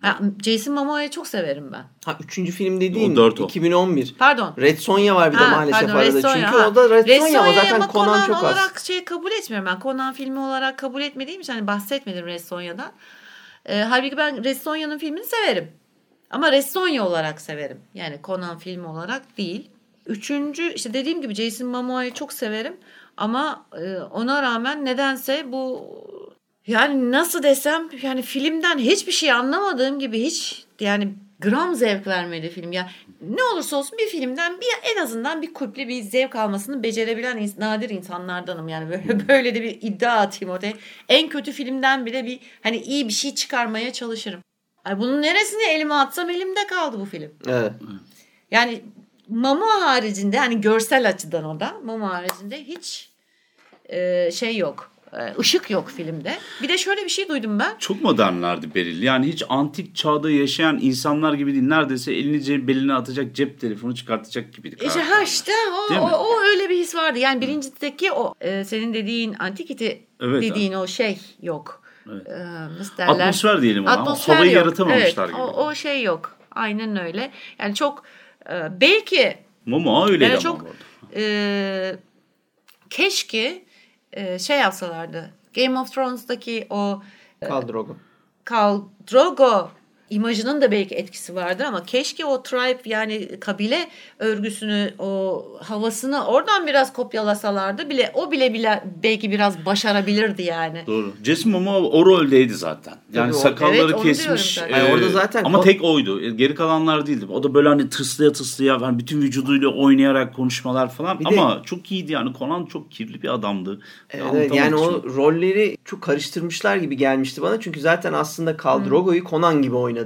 Ha, Jason Momoa'yı çok severim ben. Ha üçüncü film dediğin O dört o. 2011. Pardon. Red Sonja var bir de Ha, maalesef pardon, arada. Red Sonja, Çünkü ha. o da Red, Red Sonja ama Sonja'yı zaten ama Conan çok az. olarak şey kabul etmiyorum ben. Conan filmi olarak kabul etmediğim için hani bahsetmedim Red Sonja'dan. Ee, halbuki ben Red Sonja'nın filmini severim. Ama Red Sonja olarak severim. Yani Conan filmi olarak değil. Üçüncü işte dediğim gibi Jason Momoa'yı çok severim. Ama e, ona rağmen nedense bu yani nasıl desem yani filmden hiçbir şey anlamadığım gibi hiç yani gram zevk vermedi film. Ya ne olursa olsun bir filmden bir en azından bir kulpli bir zevk almasını becerebilen ins- nadir insanlardanım. Yani böyle, (laughs) böyle de bir iddia atayım ortaya. En kötü filmden bile bir hani iyi bir şey çıkarmaya çalışırım. Ay bunun neresine elime atsam elimde kaldı bu film. Evet. Yani Mamo haricinde hani görsel açıdan o da Mamo haricinde hiç e, şey yok. E, ışık yok filmde. Bir de şöyle bir şey duydum ben. Çok modernlerdi Beril. Yani hiç antik çağda yaşayan insanlar gibi değil. Neredeyse elini beline atacak cep telefonu çıkartacak gibiydi. İşte ha karakterler. işte o, o, o öyle bir his vardı. Yani birincideki o e, senin dediğin antikiti Evet, dediğin o şey yok. Evet. E, nasıl derler? Atmosfer diyelim ona. Atmosfer Havayı yok. yaratamamışlar evet, gibi. O, o şey yok. Aynen öyle. Yani çok e, belki Momo öyleydi Yani ama çok e, keşke e, şey yapsalardı. Game of Thrones'daki o Khal Drogo. Khal Drogo imajının da belki etkisi vardır ama keşke o tribe yani kabile örgüsünü o havasını oradan biraz kopyalasalardı bile o bile bile belki biraz başarabilirdi yani. Doğru. Jason Momoa o roldeydi zaten. Yani Tabii o- sakalları Evet, kesmiş. zaten. Yani orada zaten Ama o- tek oydu. E, Geri kalanlar değildi. O da böyle hani tıslaya tıslaya yani bütün vücuduyla oynayarak konuşmalar falan. Bir de- Ama çok iyiydi yani. Conan çok kirli bir adamdı. Evet, yani o şimdi. rolleri çok karıştırmışlar gibi gelmişti bana. Çünkü zaten aslında Khal Drogo'yu Conan gibi oynadı.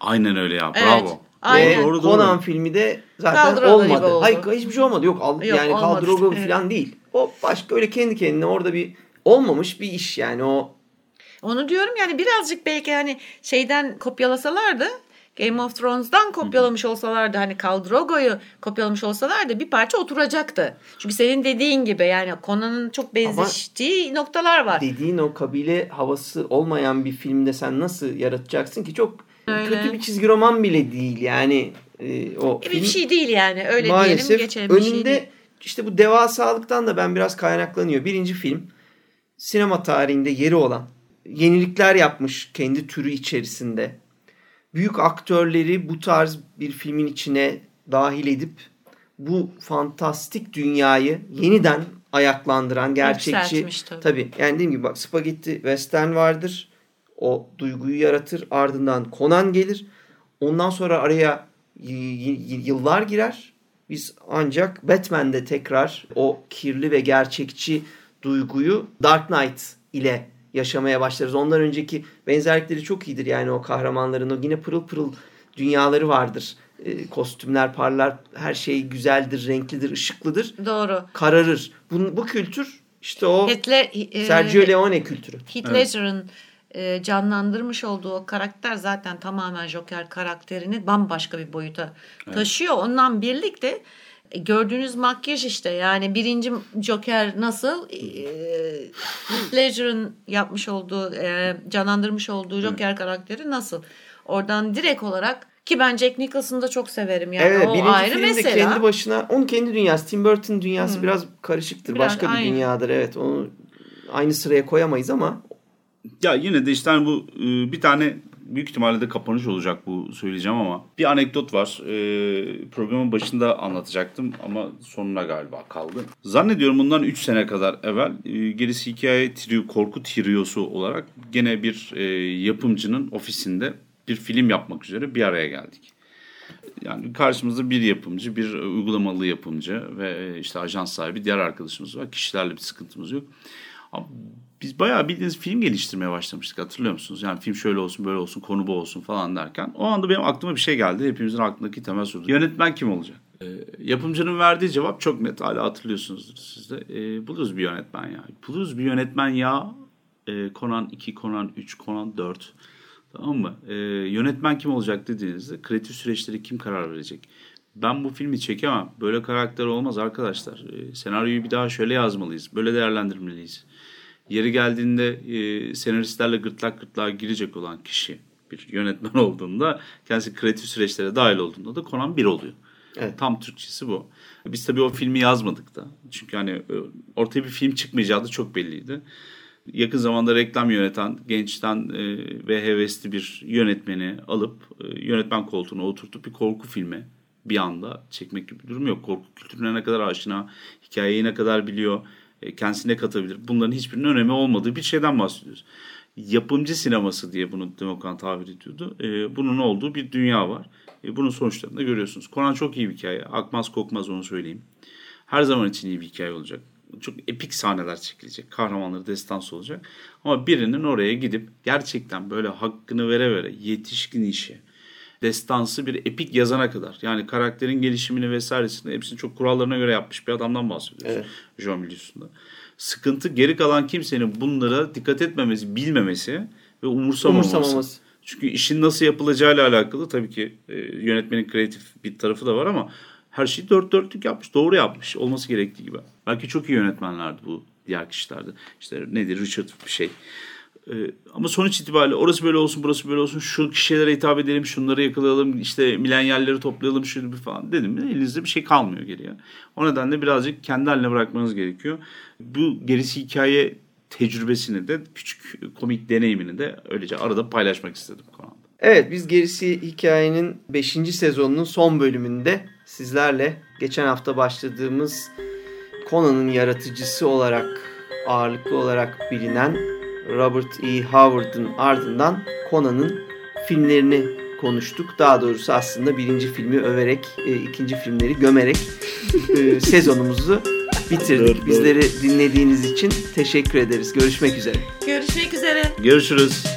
Aynen öyle ya. Evet. Bravo. Aynen. Ve Doğru, doğru. Conan filmi de zaten Khal Drogo gibi olmadı. oldu. Hayır hiçbir şey olmadı. Yok, al, Yok, yani Khal olmadı. Drogo Evet. falan değil. O başka öyle kendi kendine orada bir olmamış bir iş yani o Onu diyorum yani birazcık belki hani şeyden kopyalasalardı Game of Thrones'dan kopyalamış olsalardı hani Khal Drogo'yu kopyalamış olsalardı bir parça oturacaktı. Çünkü senin dediğin gibi yani Conan'ın çok benzeştiği noktalar var. dediğin o kabile havası olmayan bir filmde sen nasıl yaratacaksın ki çok Öyle. kötü bir çizgi roman bile değil yani e, o Bir film şey değil yani öyle maalesef diyelim geçelim bir önünde şey değil. işte bu devasalıktan da ben biraz kaynaklanıyor. Birinci film sinema tarihinde yeri olan yenilikler yapmış kendi türü içerisinde. Büyük aktörleri bu tarz bir filmin içine dahil edip bu fantastik dünyayı yeniden ayaklandıran gerçekçi tabii yani dediğim gibi bak spagetti western vardır. O duyguyu yaratır. Ardından Conan gelir. Ondan sonra araya y- y- yıllar girer. Biz ancak Batman'de tekrar o kirli ve gerçekçi duyguyu Dark Knight ile yaşamaya başlarız. Ondan önceki benzerlikleri çok iyidir yani o kahramanların o yine pırıl pırıl dünyaları vardır. E, kostümler parlar, her şey güzeldir, renklidir, ışıklıdır. Doğru. Kararır. Bu, bu kültür işte o Hitler, e, Sergio Leone kültürü. Heath Ledger'ın e, canlandırmış olduğu o karakter zaten tamamen Joker karakterini bambaşka bir boyuta taşıyor. Ondan birlikte e, gördüğünüz makyaj işte yani birinci Joker nasıl e, Ledger'ın yapmış olduğu e, canlandırmış olduğu Joker karakteri nasıl oradan direkt olarak ki ben Jack Nicholson'ı da çok severim yani evet, o birinci ayrı filmde mesela. kendi başına, onun kendi dünyası. Tim Burton dünyası biraz karışıktır. Biraz Başka bir aynı. dünyadır. Evet, onu aynı sıraya koyamayız ama Ya yine de işte hani bu e, bir tane büyük ihtimalle de kapanış olacak bu söyleyeceğim ama bir anekdot var. E, programın başında anlatacaktım ama sonuna galiba kaldı. Zannediyorum bundan 3 sene kadar evvel e, gerisi hikaye trio, korku triosu olarak gene bir e, yapımcının ofisinde bir film yapmak üzere bir araya geldik. Yani karşımızda bir yapımcı, bir uygulamalı yapımcı ve işte ajans sahibi diğer arkadaşımız var. Kişilerle bir sıkıntımız yok. Ama biz bayağı bildiğiniz film geliştirmeye başlamıştık hatırlıyor musunuz? Yani film şöyle olsun böyle olsun konu bu olsun falan derken. O anda benim aklıma bir şey geldi. Hepimizin aklındaki temel soru. Yönetmen kim olacak? Ee, yapımcının verdiği cevap çok net. Hala hatırlıyorsunuzdur siz de. Ee, buluruz bir yönetmen ya. Buluruz bir yönetmen ya. Ee, Conan 2, Conan 3, Conan 4. Tamam mı? Ee, yönetmen kim olacak dediğinizde kreatif süreçleri kim karar verecek? Ben bu filmi çekemem. Böyle karakter olmaz arkadaşlar. Ee, senaryoyu bir daha şöyle yazmalıyız. Böyle değerlendirmeliyiz. Yeri geldiğinde e, senaristlerle gırtlak gırtlağa girecek olan kişi bir yönetmen (laughs) olduğunda kendisi kreatif süreçlere dahil olduğunda da Conan 1 oluyor. Evet. Tam Türkçesi bu. Biz tabii o filmi yazmadık da. Çünkü hani e, ortaya bir film çıkmayacağı da çok belliydi. Yakın zamanda reklam yöneten gençten e, ve hevesli bir yönetmeni alıp e, yönetmen koltuğuna oturtup bir korku filmi bir anda çekmek gibi bir durum yok. Korku kültürüne ne kadar aşina, hikayeyi ne kadar biliyor, kendisine katabilir. Bunların hiçbirinin önemi olmadığı bir şeyden bahsediyoruz. Yapımcı sineması diye bunu Demokan tabir ediyordu. E, bunun olduğu bir dünya var. E, bunun sonuçlarını da görüyorsunuz. Conan çok iyi bir hikaye. Akmaz kokmaz onu söyleyeyim. Her zaman için iyi bir hikaye olacak. Çok epik sahneler çekilecek. Kahramanları destansı olacak. Ama birinin oraya gidip gerçekten böyle hakkını vere vere yetişkin işi, destansı bir epik yazana kadar. Yani karakterin gelişimini vesairesini hepsini çok kurallarına göre yapmış bir adamdan bahsediyoruz. Evet. Jean Milius'unda. Sıkıntı geri kalan kimsenin bunlara dikkat etmemesi, bilmemesi ve umursamaması. umursamaması. Çünkü işin nasıl yapılacağıyla alakalı tabii ki e, yönetmenin kreatif bir tarafı da var ama her şeyi dört dörtlük yapmış. Doğru yapmış. Olması gerektiği gibi. Belki çok iyi yönetmenlerdi bu diğer kişilerdi. İşte nedir Richard bir şey. Ee, ama sonuç itibariyle orası böyle olsun burası böyle olsun şu kişilere hitap edelim şunları yakalayalım işte milenyalleri toplayalım şunu falan dedim mi elinizde bir şey kalmıyor geriye. O nedenle birazcık kendi haline bırakmanız gerekiyor. Bu gerisi hikaye tecrübesini de küçük komik deneyimini de öylece arada paylaşmak istedim kanalda. Evet biz gerisi hikayenin 5. sezonunun son bölümünde sizlerle geçen hafta başladığımız Conan'ın yaratıcısı olarak ağırlıklı olarak bilinen Robert E. Howard'ın ardından Conan'ın filmlerini konuştuk. Daha doğrusu aslında birinci filmi överek, e, ikinci filmleri gömerek e, (laughs) sezonumuzu bitirdik. Bizleri dinlediğiniz için teşekkür ederiz. Görüşmek üzere. Görüşmek üzere. Görüşürüz.